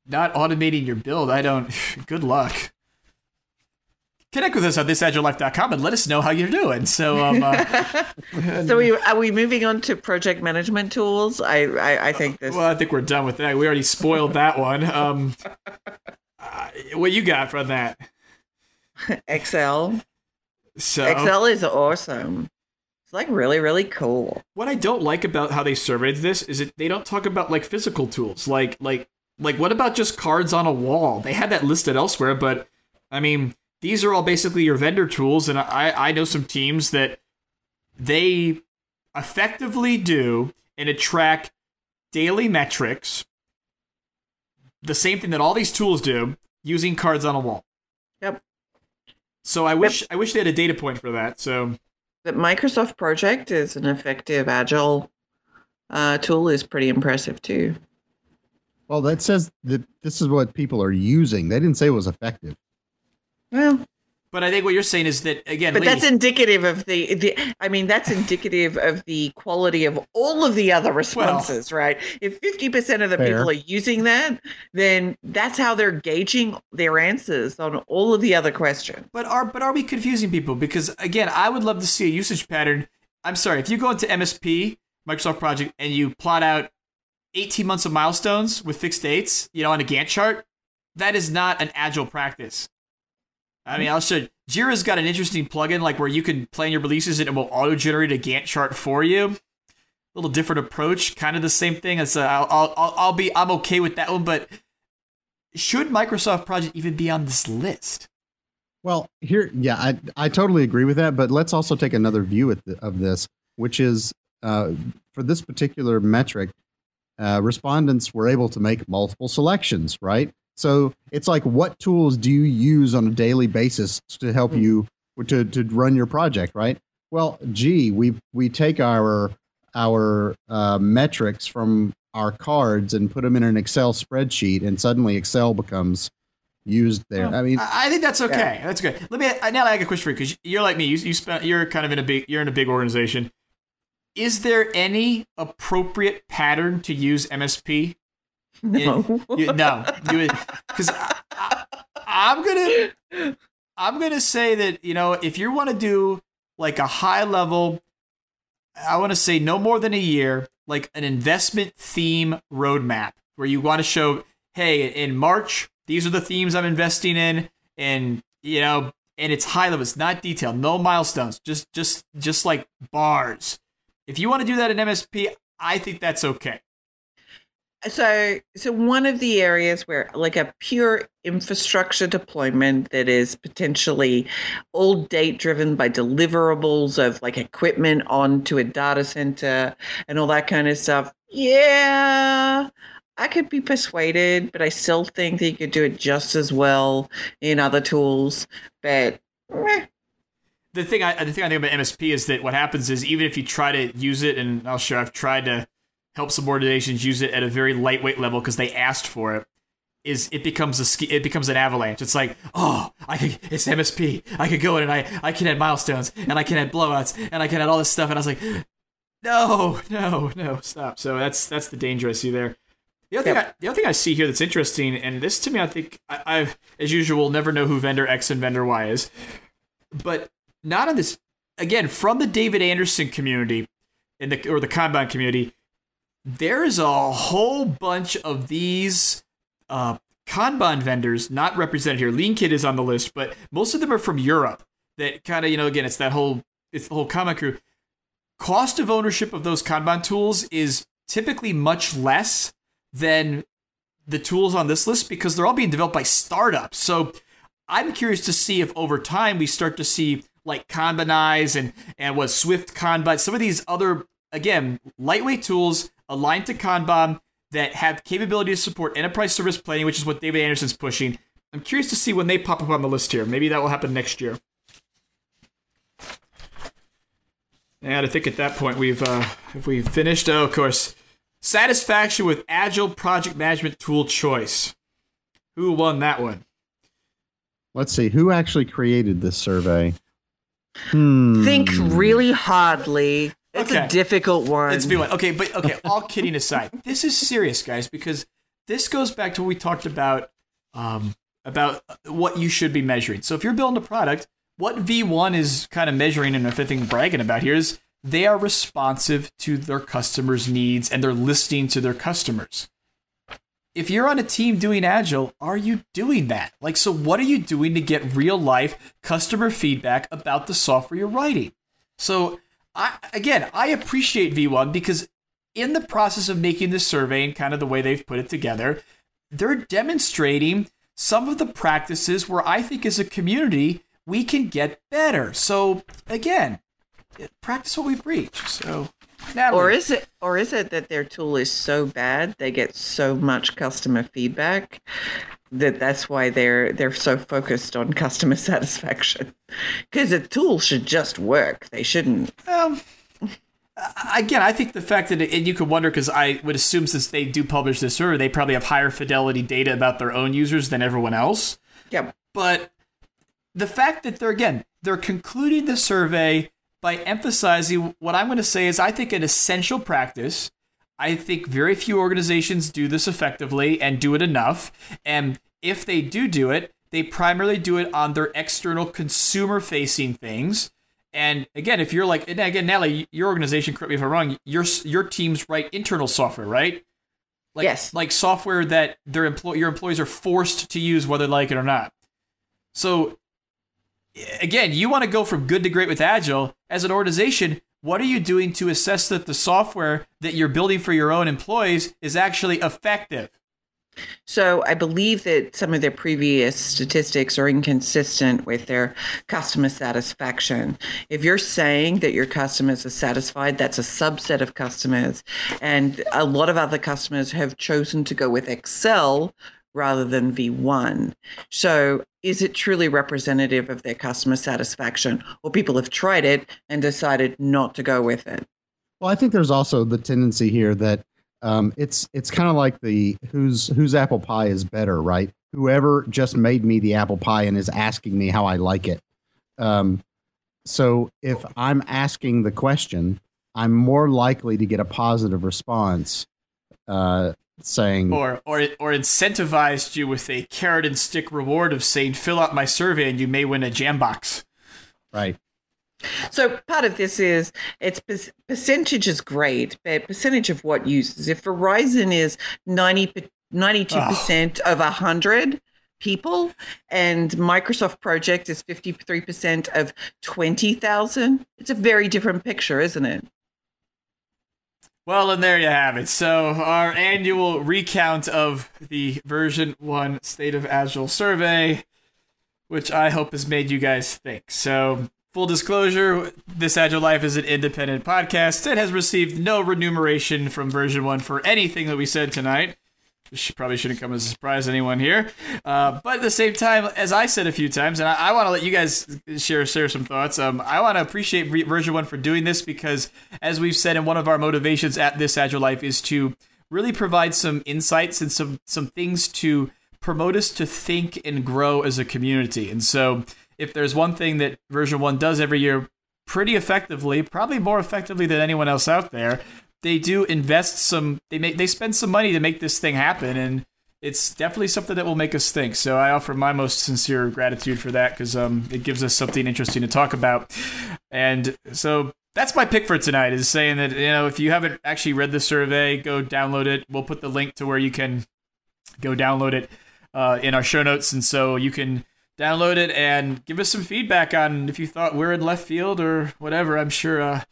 not automating your build, I don't. Good luck. Connect with us on thisagilelife.com and let us know how you're doing. So, um, uh, So we, are we moving on to project management tools? I I, I think this. well, I think we're done with that. We already spoiled that one. Um, uh, what you got from that? Excel. So, Excel is awesome. Like really really cool. what I don't like about how they surveyed this is that they don't talk about like physical tools. Like like like what about just cards on a wall? They had that listed elsewhere, but I mean, these are all basically your vendor tools, and I I know some teams that they effectively do and attract daily metrics. The same thing that all these tools do using cards on a wall. Yep. So I wish I wish they had a data point for that. So But Microsoft Project is an effective agile uh, tool. is pretty impressive too. Well, that says that this is what people are using. They didn't say it was effective. Well, But I think what you're saying is that again, but Lee, that's indicative of the, the I mean, that's indicative of the quality of all of the other responses, right? If 50% of the Fair. people are using that, then that's how they're gauging their answers on all of the other questions. But are but are we confusing people? Because again, I would love to see a usage pattern. I'm sorry, if you go into MSP, Microsoft Project, and you plot out 18 months of milestones with fixed dates, you know, on a Gantt chart, that is not an agile practice. I mean, I'll show. Jira's got an interesting plugin like where you can plan your releases and it will auto generate a Gantt chart for you. A little different approach, kind of the same thing. As uh, I'll, I'll, I'll, be, I'm okay with that one. But should Microsoft Project even be on this list? Well, here, yeah, I I totally agree with that. But let's also take another view the, of this, which is uh, for this particular metric, uh, respondents were able to make multiple selections, right? So it's like, what tools do you use on a daily basis to help you to to run your project, right? Well, gee, we we take our our uh, metrics from our cards and put them in an Excel spreadsheet, and suddenly Excel becomes used there. I mean, I think that's okay. That's good. Let me uh, now. I got a question for you because you're like me. You, you spent. You're kind of in a big. You're in a big organization. Is there any appropriate pattern to use MSP? No. You, no, because I'm gonna. I'm gonna say that you know if you want to do like a high level, I want to say no more than a year, like an investment theme roadmap where you want to show, hey, in March these are the themes I'm investing in, and you know, and it's high level, it's not detailed, no milestones, just just just like bars. If you want to do that in MSP, I think that's okay. So, so one of the areas where, like, a pure infrastructure deployment that is potentially all date driven by deliverables of like equipment onto a data center and all that kind of stuff. Yeah, I could be persuaded, but I still think that you could do it just as well in other tools. But eh, the thing I the thing I think about MSP is that what happens is even if you try to use it, and I'll show I've tried to help some organizations use it at a very lightweight level because they asked for it. is it becomes a ski, it becomes an avalanche. It's like, oh, I could it's MSP. I could go in and I I can add milestones and I can add blowouts and I can add all this stuff. And I was like, no, no, no, stop. So that's that's the danger I see there. The other, thing I, the other thing I see here that's interesting, and this to me, I think I, I've, as usual, never know who vendor X and vendor Y is, but not on this. Again, from the David Anderson community, in the or the Kanban community, there is a whole bunch of these uh, Kanban vendors not represented here. Lean LeanKit is on the list, but most of them are from Europe. That kind of you know again, it's that whole it's the whole Kanban crew. Cost of ownership of those Kanban tools is typically much less than the tools on this list because they're all being developed by startups. So I'm curious to see if over time we start to see like Kanbanize and and what Swift Kanban, some of these other again lightweight tools aligned to Kanban that have capability to support enterprise service planning, which is what David Anderson's pushing. I'm curious to see when they pop up on the list here. Maybe that will happen next year. And I think at that point we've uh, if we've finished. Oh, of course, satisfaction with Agile project management tool choice. Who won that one? Let's see who actually created this survey. Hmm. Think really hardly. It's Okay. a difficult one. It's V1. Okay, but okay, all kidding aside, this is serious, guys, because this goes back to what we talked about um, about what you should be measuring. So if you're building a product, what V1 is kind of measuring and if anything bragging about here is they are responsive to their customers' needs and they're listening to their customers. If you're on a team doing agile, are you doing that? Like, so what are you doing to get real life customer feedback about the software you're writing? So, I, again, I appreciate V1 because in the process of making this survey and kind of the way they've put it together, they're demonstrating some of the practices where I think as a community we can get better. So, again, practice what we preach. So, Natalie, or is it or is it that their tool is so bad they get so much customer feedback that that's why they're they're so focused on customer satisfaction because a tool should just work they shouldn't Um, again, I think the fact that, and you could wonder because I would assume since they do publish this survey, they probably have higher fidelity data about their own users than everyone else. yeah But the fact that they're, again, they're concluding the survey by emphasizing what I'm going to say is, I think, an essential practice. I think very few organizations do this effectively and do it enough. And if they do do it, they primarily do it on their external consumer facing things. And again, if you're like, and again, Natalie, your organization, correct me if I'm wrong, your your teams write internal software, right? Like, Yes. Like software that their employ your employees are forced to use, whether they like it or not. So, again, you want to go from good to great with Agile as an organization. What are you doing to assess that the software that you're building for your own employees is actually effective? So I believe that some of their previous statistics are inconsistent with their customer satisfaction. If you're saying that your customers are satisfied, that's a subset of customers. And a lot of other customers have chosen to go with Excel rather than V1. So is it truly representative of their customer satisfaction? Or people have tried it and decided not to go with it? Well, I think there's also the tendency here that um, it's it's kind of like the whose whose apple pie is better, right? Whoever just made me the apple pie and is asking me how I like it. Um, so if I'm asking the question, I'm more likely to get a positive response, uh, saying, Or or or incentivized you with a carrot and stick reward of saying, fill out my survey and you may win a jam box. right, So part of this is it's percentage is great, but percentage of what uses. If Verizon is 90, 92% of 100 people and Microsoft Project is 53% of 20,000, it's a very different picture, isn't it? Well, and there you have it. So, our annual recount of the VersionOne State of Agile survey, which I hope has made you guys think. So, full disclosure this Agile Life is an independent podcast. It has received no remuneration from VersionOne for anything that we said tonight. Which probably shouldn't come as a surprise to anyone here. Uh, but at the same time, as I said a few times, and I, I want to let you guys share share some thoughts. Um, I want to appreciate Re- VersionOne for doing this because, as we've said, in one of our motivations at this Agile Life is to really provide some insights and some some things to promote us to think and grow as a community. And so, if there's one thing that VersionOne does every year pretty effectively, probably more effectively than anyone else out there, they do invest some. They make they spend some money to make this thing happen, and it's definitely something that will make us think. So I offer my most sincere gratitude for that because um, it gives us something interesting to talk about. And so that's my pick for tonight is saying that you know if you haven't actually read the survey, go download it. We'll put the link to where you can go download it uh, in our show notes, and so you can download it and give us some feedback on if you thought we're in left field or whatever. I'm sure. Uh,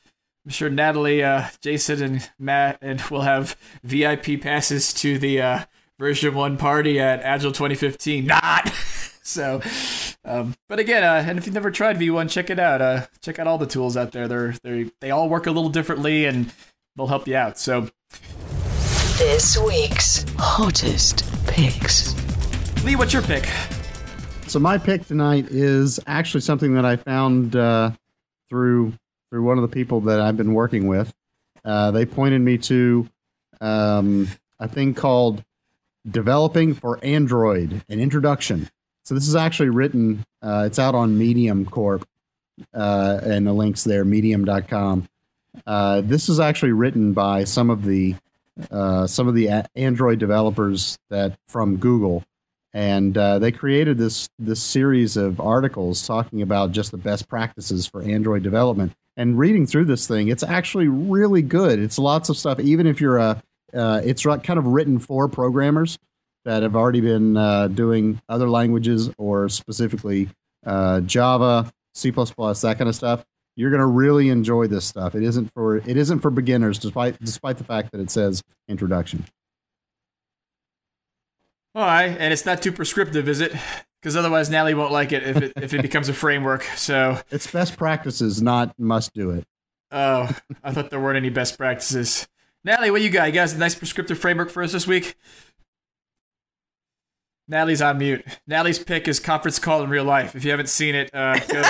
I'm sure Natalie, uh, Jason, and Matt, and we'll have VIP passes to the uh, VersionOne party at Agile 2015. Not. so, um, but again, uh, and if you've never tried V1, check it out. Uh, check out all the tools out there. They're they they all work a little differently, and they'll help you out. So, This week's hottest picks. Lee, what's your pick? So my pick tonight is actually something that I found uh, through through one of the people that I've been working with. Uh, they pointed me to um, a thing called "Developing for Android: An Introduction." So this is actually written. Uh, it's out on Medium Corp, uh, and the links there, Medium.com. Uh, this is actually written by some of the uh, some of the Android developers that from Google and uh, they created this this series of articles talking about just the best practices for Android development. And reading through this thing, it's actually really good. It's lots of stuff. Even if you're a, uh, it's kind of written for programmers that have already been uh, doing other languages or specifically uh, Java, C++, that kind of stuff. You're going to really enjoy this stuff. It isn't for it isn't for beginners, despite despite the fact that it says introduction. All right, and it's not too prescriptive, is it? Because otherwise, Natalie won't like it if it if it becomes a framework. So, It's best practices, not must do it. oh, I thought there weren't any best practices. Natalie, what you got? You guys, a nice prescriptive framework for us this week? Natalie's on mute. Natalie's pick is conference call in real life. If you haven't seen it, uh, go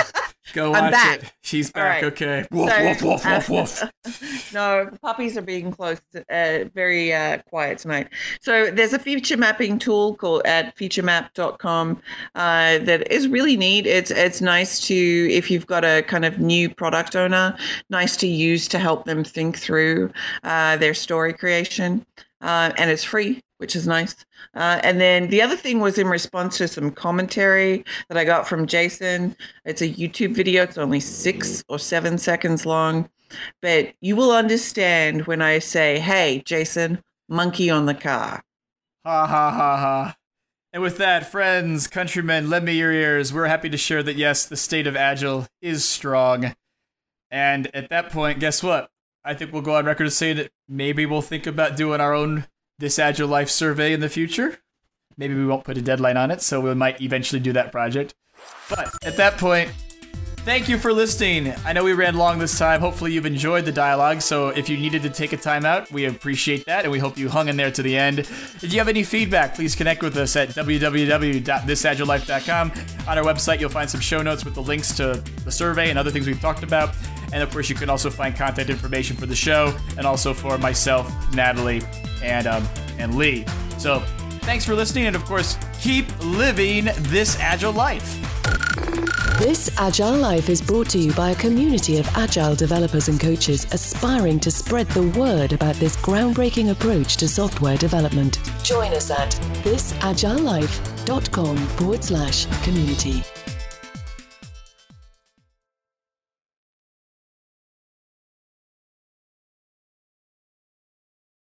go watch I'm back. it. She's back. right. Okay. Woof, So, woof, woof, uh, woof, woof. no, puppies are being close, to, uh, very uh, quiet tonight. So there's a feature mapping tool called at featuremap.com uh, that is really neat. It's it's nice to if you've got a kind of new product owner, nice to use to help them think through uh, their story creation, uh, and it's free. Which is nice. Uh, and then the other thing was in response to some commentary that I got from Jason. It's a YouTube video. It's only six or seven seconds long. But you will understand when I say, hey, Jason, monkey on the car. Ha ha ha ha. And with that, friends, countrymen, lend me your ears. We're happy to share that yes, the state of Agile is strong. And at that point, guess what? I think we'll go on record to say that maybe we'll think about doing our own This Agile Life survey in the future. Maybe we won't put a deadline on it, so we might eventually do that project. But at that point, Thank you for listening. I know we ran long this time. Hopefully, you've enjoyed the dialogue. So, if you needed to take a time out, we appreciate that, and we hope you hung in there to the end. If you have any feedback, please connect with us at www.thisagilelife.com. On our website, you'll find some show notes with the links to the survey and other things we've talked about. And of course, you can also find contact information for the show and also for myself, Natalie, and um, and Lee. So, thanks for listening, and of course, keep living this agile life. This Agile Life is brought to you by a community of agile developers and coaches aspiring to spread the word about this groundbreaking approach to software development. Join us at thisagilelife.com forward slash community.